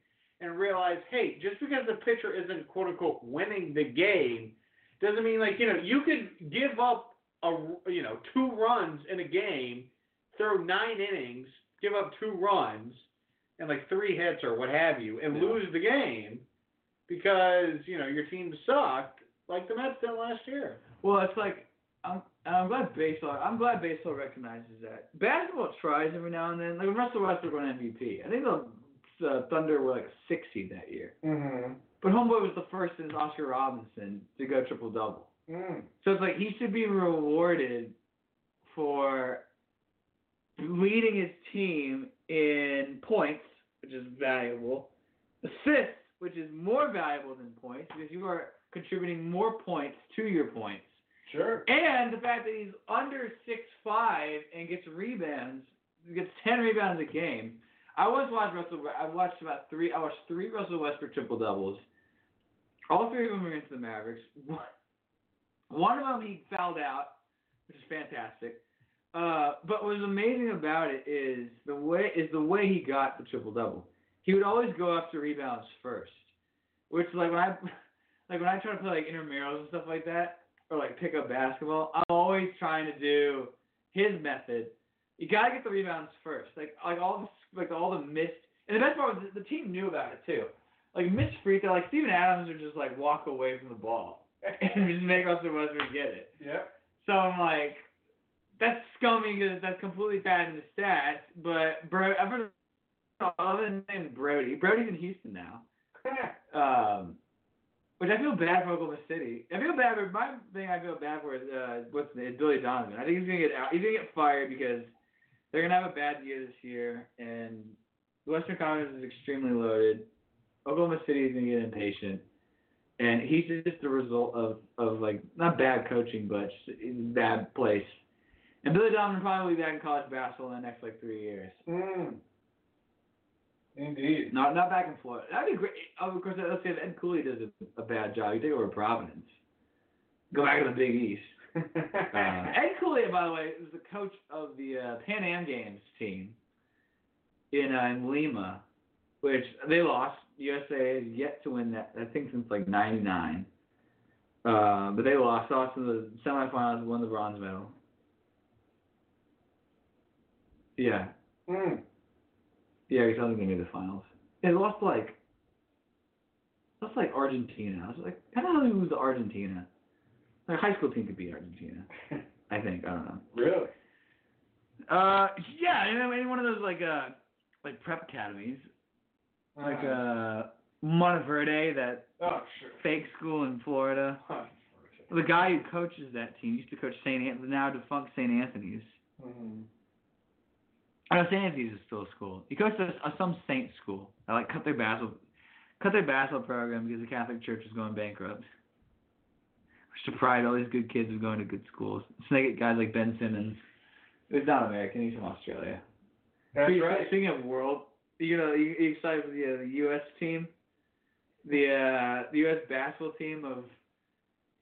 And realize, hey, just because the pitcher isn't quote unquote winning the game, doesn't mean like you know you could give up a you know two runs in a game, throw nine innings, give up two runs and like three hits or what have you, and Yeah. lose the game because you know your team sucked like the Mets did last year. Well, it's like I'm I'm glad baseball I'm glad baseball recognizes that. Basketball tries every now and then. Like when Russell Westbrook won MVP, I think the the Thunder were like a six seed that year. Mm-hmm. But Homeboy was the first since Oscar Robinson to go triple double. Mm. So it's like he should be rewarded for leading his team in points, which is valuable, assists, which is more valuable than points because you are contributing more points to your points. Sure. And the fact that he's under six five and gets rebounds, gets ten rebounds a game. I once watched Russell. I watched about three. I watched three Russell Westbrook triple doubles. All three of them were against the Mavericks. One- One of them he fouled out, which is fantastic. Uh, but what was amazing about it is the way is the way he got the triple double. He would always go after rebounds first, which like when I like when I try to play like intramurals and stuff like that, or like pick up basketball, I'm always trying to do his method. You gotta get the rebounds first. Like like all the like all the missed and the best part was the, team knew about it too. Like missed free throw, like Steven Adams would just like walk away from the ball and just make Russell Westbrook get it. Yep. So I'm like, that's scummy because that's completely bad in the stats. But Bro, I've heard other name Brody. Brody's in Houston now. Um, which I feel bad for Oklahoma City. I feel bad for my thing. I feel bad for is uh, what's the Billy Donovan. I think he's gonna get out. He's gonna get fired because they're gonna have a bad year this year, and the Western Conference is extremely loaded. Oklahoma City is gonna get impatient, and he's just the result of of like not bad coaching, but just a bad place. And Billy Donovan will probably be back in college basketball in the next like three years. Mm. Indeed. Not not back in Florida. That'd be great. Oh, of course, let's say Ed Cooley does a, a bad job, you take over Providence. Go back to the Big East. Uh, Ed Cooley, by the way, is the coach of the uh, Pan Am Games team in uh, in Lima, which they lost. USA has yet to win that. I think since like '99. Uh, but they lost. Lost in the semifinals. Won the bronze medal. Yeah, mm. yeah. Because I don't think they made the finals. They lost like. Lost like Argentina. I was like, how the hell do you lose to Argentina? Like a high school team could beat Argentina. I think. I don't know. Really? Uh, yeah, know, in one of those like uh, like prep academies, like uh, Montverde, that Oh, sure. fake school in Florida. Huh. The guy who coaches that team used to coach St. An- now defunct St. Anthony's. Mhm. I know St. Anthony's is still a school. He coached a, a, some saint school. I like cut their basketball, cut their basketball program because the Catholic Church was going bankrupt. Which deprived all these good kids of going to good schools. So they get guys like Ben Simmons. He's not American. He's from Australia. That's speaking, right. Speaking of world, you know, you, you excited for the uh, the U.S. team, the uh, the U.S. basketball team of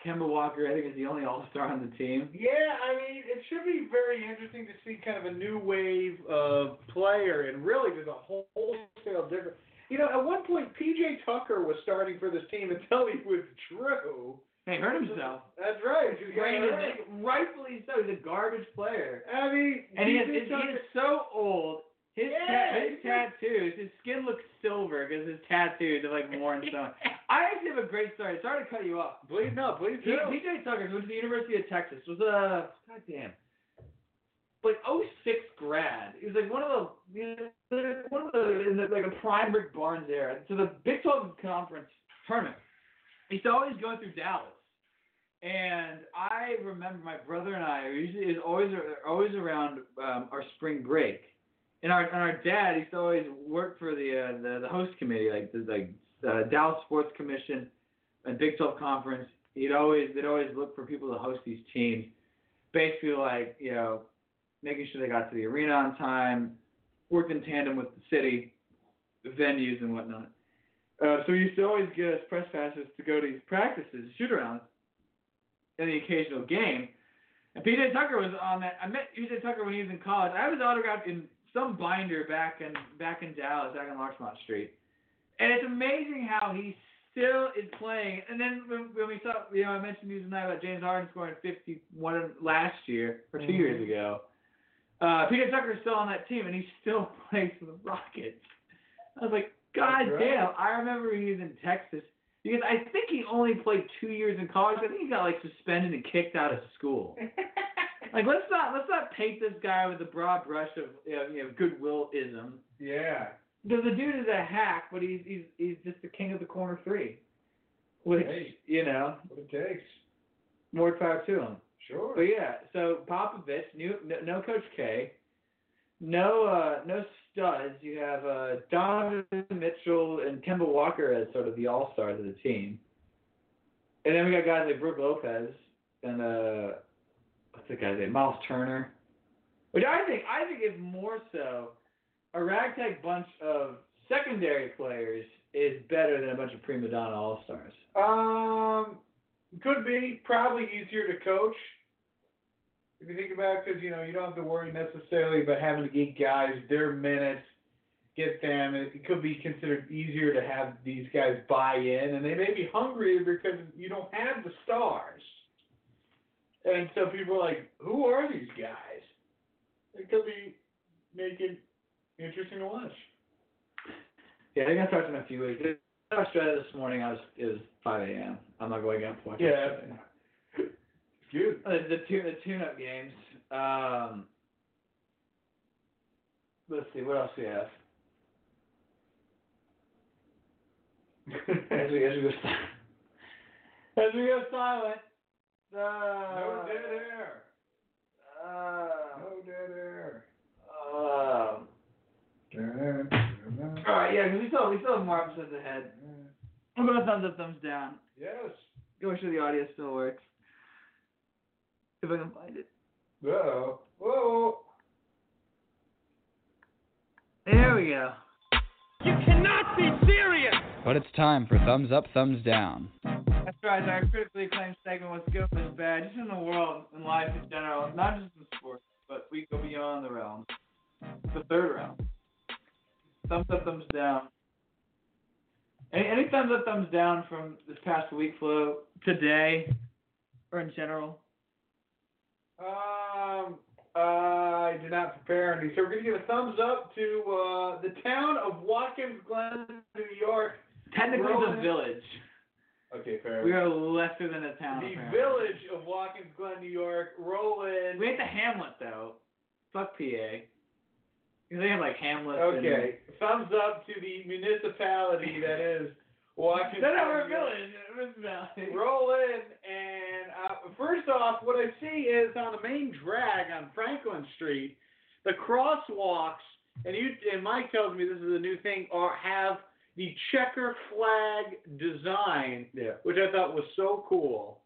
Kemba Walker. I think is the only All Star on the team. Yeah, I mean, it should be very interesting to see kind of a new wave of player, and really there's a whole wholesale different. You know, at one point, PJ Tucker was starting for this team until he withdrew. He hurt himself. That's right. He's got Granted, hurt. rightfully so. He's a garbage player. I mean, And he is, PJ he is so old. His Yeah, ta- his tattoos, his skin looks silver because his tattoos are like worn stone. I actually have a great story. Sorry to cut you off. Please no, please do. PJ Tucker went to the University of Texas. Was a goddamn like 06 grad. He was like one of the you know, one of the in the, like a prime Rick Barnes era. So the Big 12 conference tournament. He used to always go through Dallas. And I remember my brother and I are usually is always always around um, our spring break. And our and our dad used to always work for the uh, the, the host committee, like the like uh, Dallas Sports Commission and Big 12 Conference. He'd always they'd always look for people to host these teams, basically like you know making sure they got to the arena on time, worked in tandem with the city, the venues and whatnot. Uh, so he used to always get us press passes to go to these practices, shoot arounds, and the occasional game. And PJ Tucker was on that. I met PJ Tucker when he was in college. I was autographed in some binder back in back in Dallas, back in Larchmont Street. And it's amazing how he still is playing. And then when, when we saw, you know, I mentioned news tonight about James Harden scoring 51 last year or 2 Mhm. years ago. Uh, PJ Tucker is still on that team, and he still plays for the Rockets. I was like, God That's right. damn! I remember he was in Texas because I think he only played two years in college. I think he got like suspended and kicked out of school. like let's not let's not paint this guy with the broad brush of you know, you know goodwillism. yeah. Because the dude is a hack, but he's he's he's just the king of the corner three. Which Hey. you know, What it takes. more power to him. Sure. But yeah, so Popovich, new, no, no Coach K, no uh, no studs. You have uh, Donovan Mitchell and Kemba Walker as sort of the all stars of the team, and then we got guys like Brook Lopez and uh, what's the guy's name? Miles Turner, which I think I think is more so a ragtag bunch of secondary players is better than a bunch of prima donna all stars. Um, could be probably easier to coach. If you think about it, because you know you don't have to worry necessarily about having to get guys their minutes, get them. It, it could be considered easier to have these guys buy in, and they may be hungrier because you don't have the stars. And so people are like, "Who are these guys?" It could be make it interesting to watch. Yeah, I think I talked to him a few weeks. In Australia this morning, I was it was 5 a.m. I'm not going up to watch Yeah. Good. Uh, the two the tune-up games. Um, let's see what else we have. as we as we go silent. As we go silent. Uh, no dead uh, air. Uh, no dead air. Um. All right, yeah, because we still we still have more episodes ahead. I'm gonna thumbs up, thumbs down. Yes. Go make sure the audio still works. If I can find it. Whoa. Whoa. There we go. You cannot be serious. But it's time for thumbs up, thumbs down. That's right, our critically acclaimed segment, What's Good, What's Bad, just in the world, and life in general, not just in sports, but we go beyond the realm. The third round. Thumbs up, thumbs down. Any, any thumbs up, thumbs down from this past week, Flo, today, or in general? Um, I did not prepare any. So we're gonna give a thumbs up to uh, the town of Watkins Glen, New York. Technically, Rolling- the village. Okay, fair. We are lesser than a town. the apparently. village of Watkins Glen, New York, rolling. We ain't the Hamlet, though. Fuck PA. They have, like, Hamlet. Okay, thumbs up to the municipality that is Watkins. That's our village. Municipality. Roll in, and uh, first off, what I see is on the main drag on Franklin Street, the crosswalks, and you and Mike tells me this is a new thing, are have the checker flag design, Yeah. which I thought was so cool.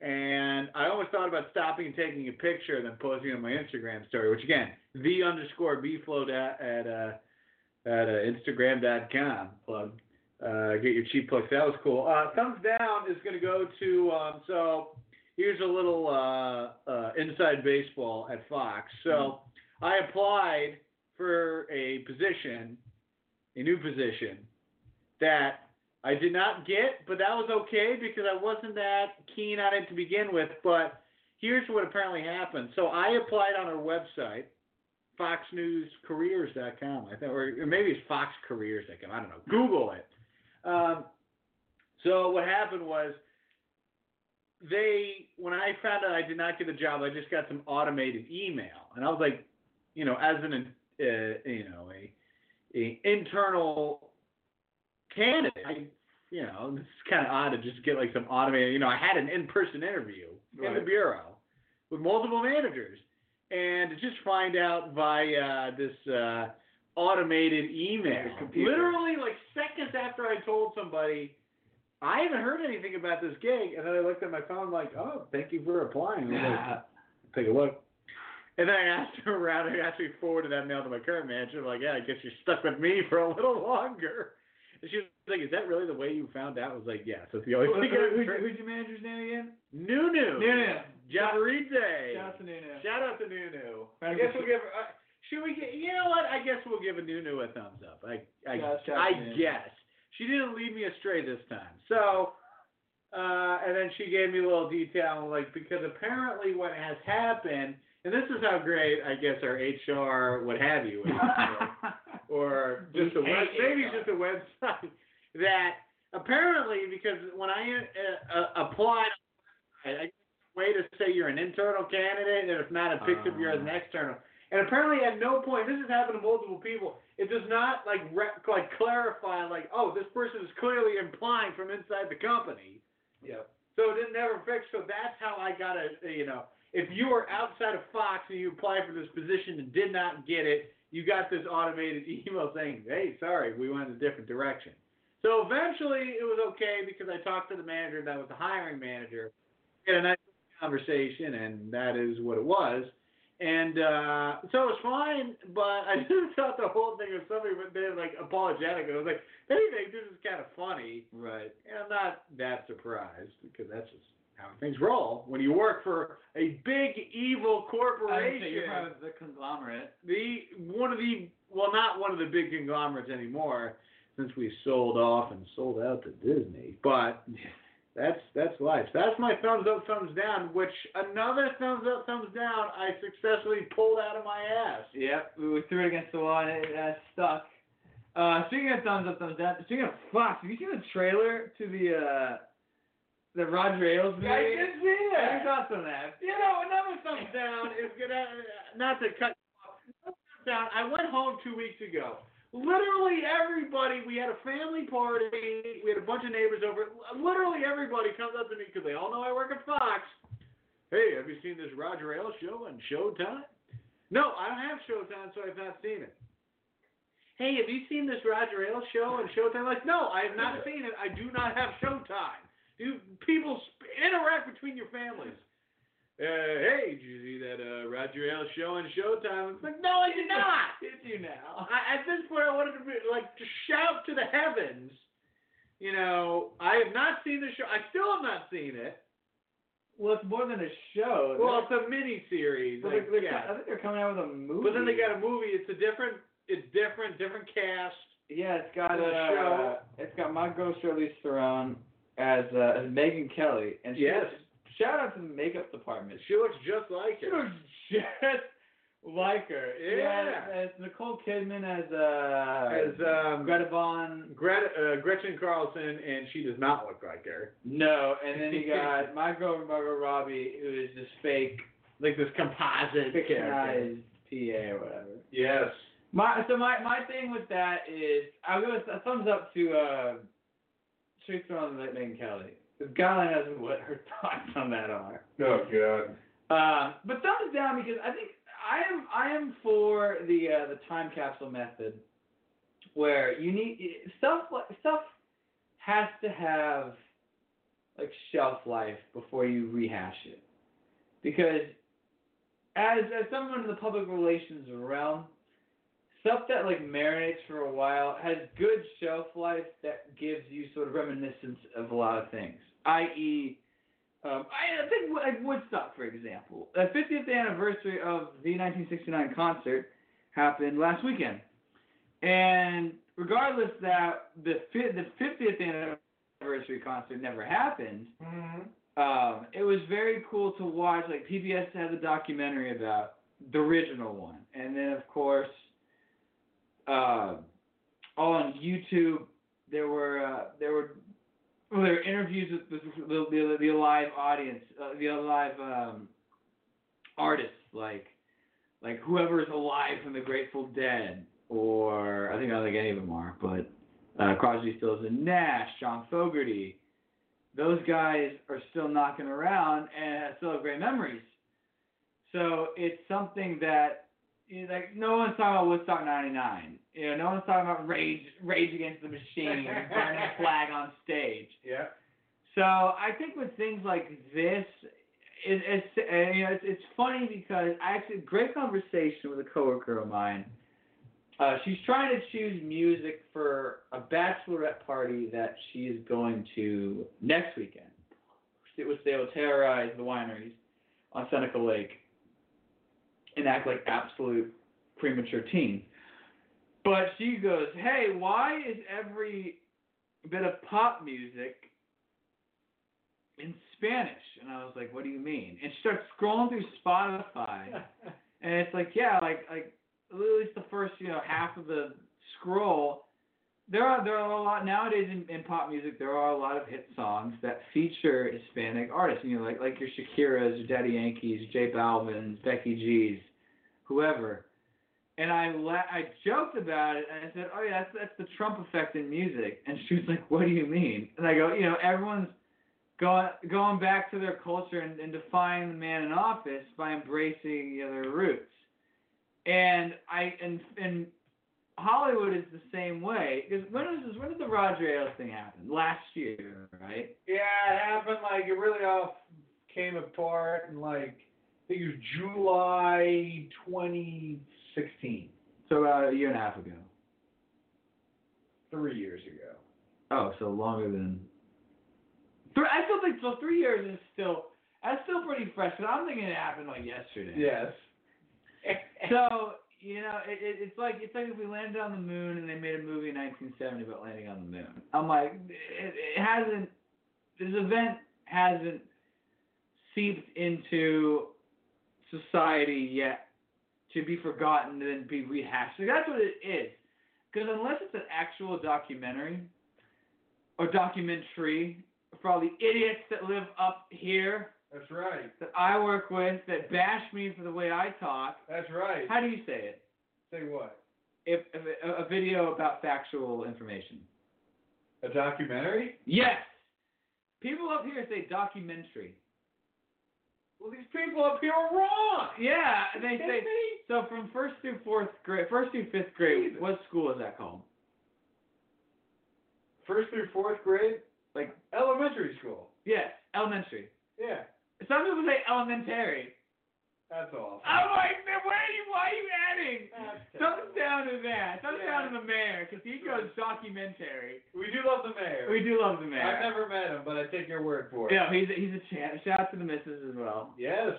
And I almost thought about stopping and taking a picture and then posting on my Instagram story, which again, the underscore bfloat at at uh, at uh, Instagram.com. Plug. Uh, get your cheap plugs. That was cool. Uh, thumbs down is going to go to. Um, so here's a little uh, uh, inside baseball at Fox. So I applied for a position, a new position that I did not get, but that was okay because I wasn't that keen on it to begin with. But here's what apparently happened. So I applied on our website, FoxNewsCareers.com. I think, or maybe it's FoxCareers.com. I don't know. Google it. Um, so what happened was they when I found out I did not get the job, I just got some automated email, and I was like, you know, as an uh, you know a, a internal candidate, I, you know, it's kind of odd to just get like some automated. You know, I had an in-person interview in the bureau with multiple managers, and to just find out via this uh, automated email, literally like seconds after I told somebody. I haven't heard anything about this gig, and then I looked at my phone like, "Oh, thank you for applying." Like, take a look. And then I asked her around, I actually forwarded that mail to my current manager. I'm like, yeah, I guess you're stuck with me for a little longer. And she was like, is that really the way you found out? I was like, yeah. So it's the only Who- thing who- I who's, who's your manager's name again? Nunu. Nunu. Javaride. Shout out to Nunu. Shout out to Nunu. I guess we we'll give. Uh, should we get? You know what? I guess we'll give a Nunu a thumbs up. I I Shout- shout I guess she didn't lead me astray this time. So, uh, and then she gave me a little detail, like because apparently what has happened, and this is how great I guess our HR, what have you, is, or just a We web, hate maybe HR. just a website that apparently because when I uh, uh, applied, I, I way to say you're an internal candidate, and if not, it picks up you as an external. And apparently, at no point, this has happened to multiple people. It does not like re- like clarify like, oh, this person is clearly implying from inside the company. Yeah. So it didn't never fix. So that's how I got a you know, if you were outside of Fox and you applied for this position and did not get it, you got this automated email saying, hey, sorry, we went in a different direction. So eventually it was okay because I talked to the manager that was the hiring manager. We had a nice conversation, and that is what it was. And uh, so it was fine, but I just thought the whole thing was somebody was being like apologetic. And I was like, they think this is kind of funny. Right. And I'm not that surprised because that's just how things roll. When you work for a big evil say corporation, you're part of the conglomerate. the one of the well, not one of the big conglomerates anymore, since we sold off and sold out to Disney. But that's that's life. That's my thumbs up, thumbs down. Which another thumbs up, thumbs down. I successfully pulled out of my ass. Yep, we threw it against the wall and it uh, stuck. Uh, speaking of thumbs up, thumbs down. Speaking of Fox, have you seen the trailer to the uh, the Roger Ailes movie? I did see that. your thoughts on that? You know, another thumbs down is gonna uh, not to cut off. Thumbs down. I went home two weeks ago. Literally everybody. We had a family party. We had a bunch of neighbors over. Literally everybody comes up to me because they all know I work at Fox. Hey, have you seen this Roger Ailes show on Showtime? No, I don't have Showtime, so I've not seen it. hey, have you seen this Roger Ailes show on Showtime? Like, no, I have not seen it. I do not have Showtime. You people sp- interact between your families. Uh, hey, did you see that uh, Roger Ailes show on Showtime? It's like, no, I did not. Did you now? I, at this point, I wanted to be like to shout to the heavens. You know, I have not seen the show. I still have not seen it. Well, it's more than a show. Well, it's a mini series. Well, Like, yeah. I think they're coming out with a movie. But then they got a movie. It's a different. It's different. Different cast. Yeah, it's got a. uh, show. it's got my ghost Charlize Theron as uh, as Megyn Kelly, and she Yes. shout out to the makeup department. She looks just like her. She looks just like her. Yeah. as Nicole Kidman as uh As um, Greta Von. Gret- uh, Gretchen Carlson, and she does not look like her. No, and then you got my girl Margot Robbie, who is this fake, Like this composite character. fictionized PA or whatever. Yes. My so my my thing with that is I'll give a, a thumbs up to uh Charlize Theron and Megyn Kelly. Because God knows what her thoughts on that are. Oh God. Uh, but thumbs down because I think I am I am for the uh, the time capsule method, where you need stuff stuff has to have like shelf life before you rehash it, because as as someone in the public relations realm, stuff that like marinates for a while has good shelf life that gives you sort of reminiscence of a lot of things, i.e. Um, I I think like Woodstock, for example, the 50th anniversary of the 1969 concert happened last weekend, and regardless that the fi- the 50th anniversary concert never happened, um, it was very cool to watch. Like PBS had a documentary about the original one, and then of course, uh, on YouTube there were uh, there were well, there were interviews with, the, the the live audience, uh, the live um, artists like like whoever's alive from the Grateful Dead, or I think I don't think any of them are, but uh, Crosby, Stills and Nash, John Fogerty, those guys are still knocking around and still have great memories. So it's something that like no one's talking about Woodstock '99. You know, no one's talking about Rage Rage Against the Machine, burning a flag on stage. Yeah. So I think with things like this, it, it's uh, you know it's, it's funny because I actually great conversation with a coworker of mine. Uh, she's trying to choose music for a bachelorette party that she is going to next weekend, which they will terrorize the wineries on Seneca Lake and act like absolute premature teens. But she goes, "Hey, why is every bit of pop music in Spanish?" And I was like, "What do you mean?" And she starts scrolling through Spotify, and it's like, yeah, like like at least the first you know half of the scroll. There are there are a lot nowadays in, in pop music. There are a lot of hit songs that feature Hispanic artists. You know, like like your Shakiras, your Daddy Yankees, J Balvin's, Becky G's, whoever. And I la- I joked about it and I said, oh yeah, that's that's the Trump effect in music. And she was like, what do you mean? And I go, you know, everyone's going going back to their culture and, and defying the man in office by embracing you know, their roots. And I and and Hollywood is the same way. Because when was this, when did the Roger Ailes thing happen? Last year, right? Yeah, it happened like it really all came apart and like think it was July 2016, So about a year and a half ago. three years ago. Oh, so longer than. Three, I still think so. Three years is still that's still pretty fresh. But I'm thinking it happened like yesterday. Yes. So you know, it, it, it's like it's like if we landed on the moon and they made a movie in 1970 about landing on the moon. I'm like, it, it hasn't. This event hasn't seeped into society yet to be forgotten and then be rehashed. Like, that's what it is. Because unless it's an actual documentary or documentary for all the idiots that live up here That's right. that I work with that bash me for the way I talk. That's right. How do you say it? Say what? If, if a, a video about factual information. A documentary? Yes. People up here say documentary. Well, these people up here are wrong. Yeah, and they say so from first through fourth grade, first through fifth grade. Jesus. What school is that called? First through fourth grade, Like elementary school. yes, elementary. Yeah, Some people say elementary. That's awful. I'm like, man, where are you? Why are you adding? That's Thumbs terrible. down to that. Thumbs Yeah. down to the mayor because he goes documentary. We do love the mayor. We do love the mayor. I've never met him, but I take your word for it. Yeah, he's a, he's a champ. Shout out to the missus as well. Yes.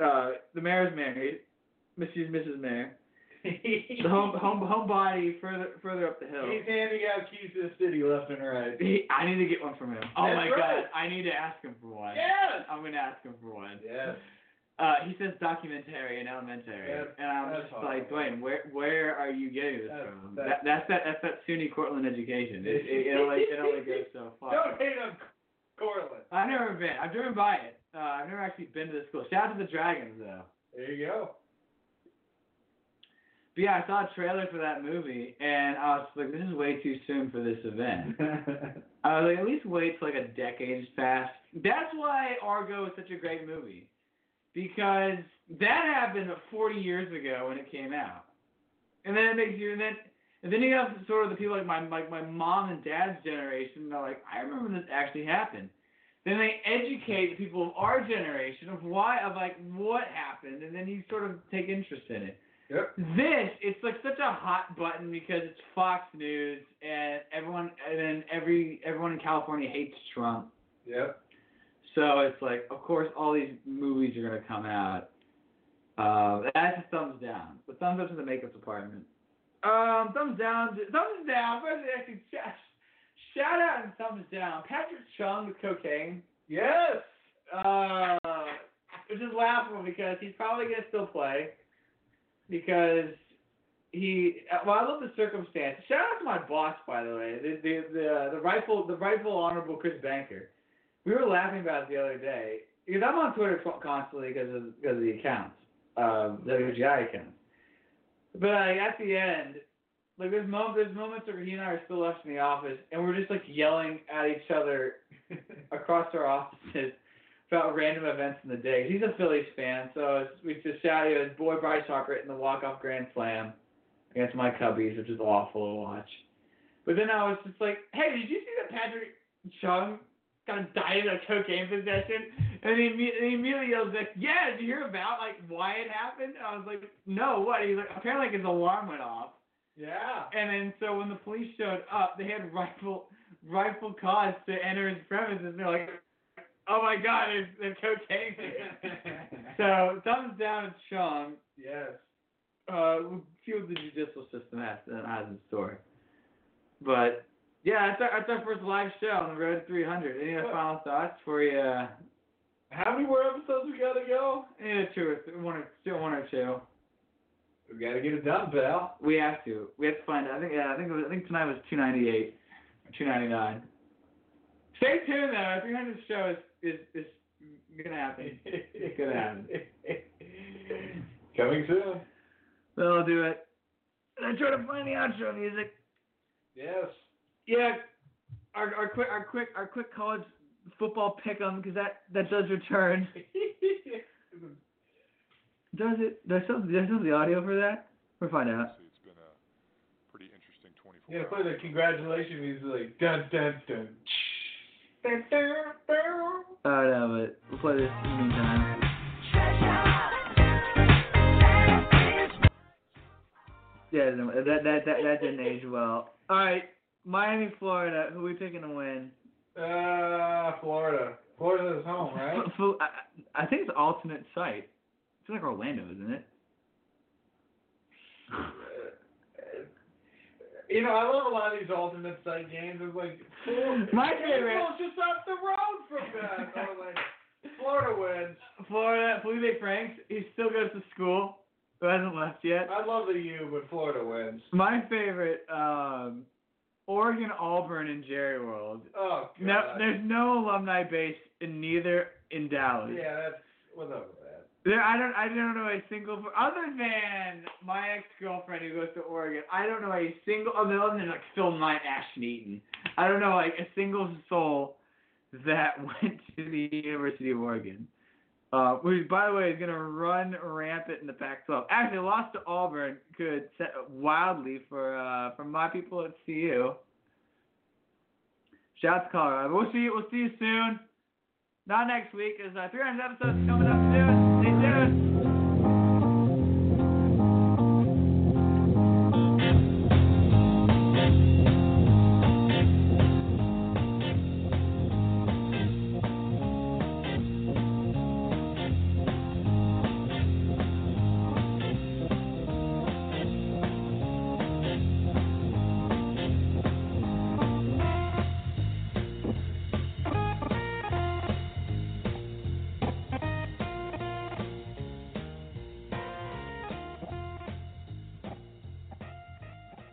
Uh, the mayor's married. Mrs. Mrs. Mayor. The home home homebody further further up the hill. He's handing out keys to the city left and right. He, I need to get one from him. Oh That's my right. god, I need to ask him for one. Yes. I'm gonna ask him for one. Yes. Uh, he says documentary and elementary, That's- and I'm just like. Dwayne, where where are you getting this That's- from? that's- that, that's that that's that SUNY Cortland education. It, it, it only it only goes so far. Don't hate on Cortland. I've never been. I've driven by it. Uh, I've never actually been to the school. Shout out to the Dragons though. There you go. But yeah, I saw a trailer for that movie, and I was like, this is way too soon for this event. I was like, at least wait till like a decade has passed. That's why Argo is such a great movie, because that happened 40 years ago when it came out, and then it makes you, and then, and then you have sort of the people like my like my mom and dad's generation. They're like, I remember this actually happened. Then they educate the people of our generation of why, of like what happened, and then you sort of take interest in it. Yep. This, it's like such a hot button because it's Fox News and everyone, and then every everyone in California hates Trump. Yep. So it's like, of course, all these movies are gonna come out. Uh, that's a thumbs down. But thumbs up to the makeup department. Um, thumbs down. Thumbs down. First, actually, shout, shout out and thumbs down. Patrick Chung with cocaine. Yes. Uh, which is laughable because he's probably gonna still play because he. uh, Well, I love the circumstance. Shout out to my boss, by the way, the the the, the rightful the rightful honorable Chris Banker. We were laughing about it the other day because I'm on Twitter constantly because of because of the accounts, um, WGI accounts. But like, at the end, like there's moments there's moments where he and I are still left in the office and we're just like yelling at each other across our offices about random events in the day. He's a Phillies fan, so we just shout you his boy Bryce Harper hitting the walk-off grand slam against my Cubbies, which is awful to watch. But then I was just like, hey, did you see that Patrick Chung of died of cocaine possession? And he, and he immediately yells like, yeah, did you hear about like why it happened? And I was like, no, what? He's like, apparently like, his alarm went off. Yeah. And then so when the police showed up, they had rifle rifle cause to enter his premises. They're like, "Oh my God, there's, there's cocaine here." so thumbs down Sean. Yes. Uh, we'll see what the judicial system has has in store. But yeah, that's our, that's our first live show on the road to 300. Any other final thoughts for you? Uh, How many more episodes we gotta go? Yeah, two or th- one or two, one or two. We gotta get it done, pal. We have to. We have to find. I think. Yeah. I think. It was, I think tonight was 298 or 299. Stay tuned though. Our 300 show is is is gonna happen. It's gonna happen. Coming soon. That'll do it. And I try to find the outro music. Yes. Yeah. Our our quick our quick our quick college football pick'em because that that does return. Does it? Does I still, do I still the audio for that? We'll find out. It's been a pretty interesting 24 You gotta play the congratulations music like dun dun dun. Dun, dun, dun. Oh no, but we'll play this in the meantime. Yeah, that that that that didn't age well. All right, Miami, Florida. Who we picking to win? Uh, Florida. Florida's home, right? I think it's alternate site. It's like Orlando, isn't it? You know, I love a lot of these alternate site games. It's like My favorite- It's just up the road from that. Orlando. Florida wins. Florida, Felipe Franks. He still goes to school. Who hasn't left yet. I love the U, but Florida wins. My favorite, um, Oregon, Auburn, and Jerry World. Oh God. No, there's no alumni base in neither in Dallas. Yeah, that's what's up with that. There, I don't, I don't know a single, other than my ex-girlfriend who goes to Oregon. I don't know a single, other than like Phil Knight, Ashton Eaton. I don't know like a single soul that went to the University of Oregon. Uh, who, by the way, is going to run rampant in the Pac-12. Actually, lost to Auburn could set wildly for uh, for my people at CU. Shout to Colorado. We'll see. We'll see you soon. Not next week. Is uh, 300 episodes coming up soon. Stay tuned.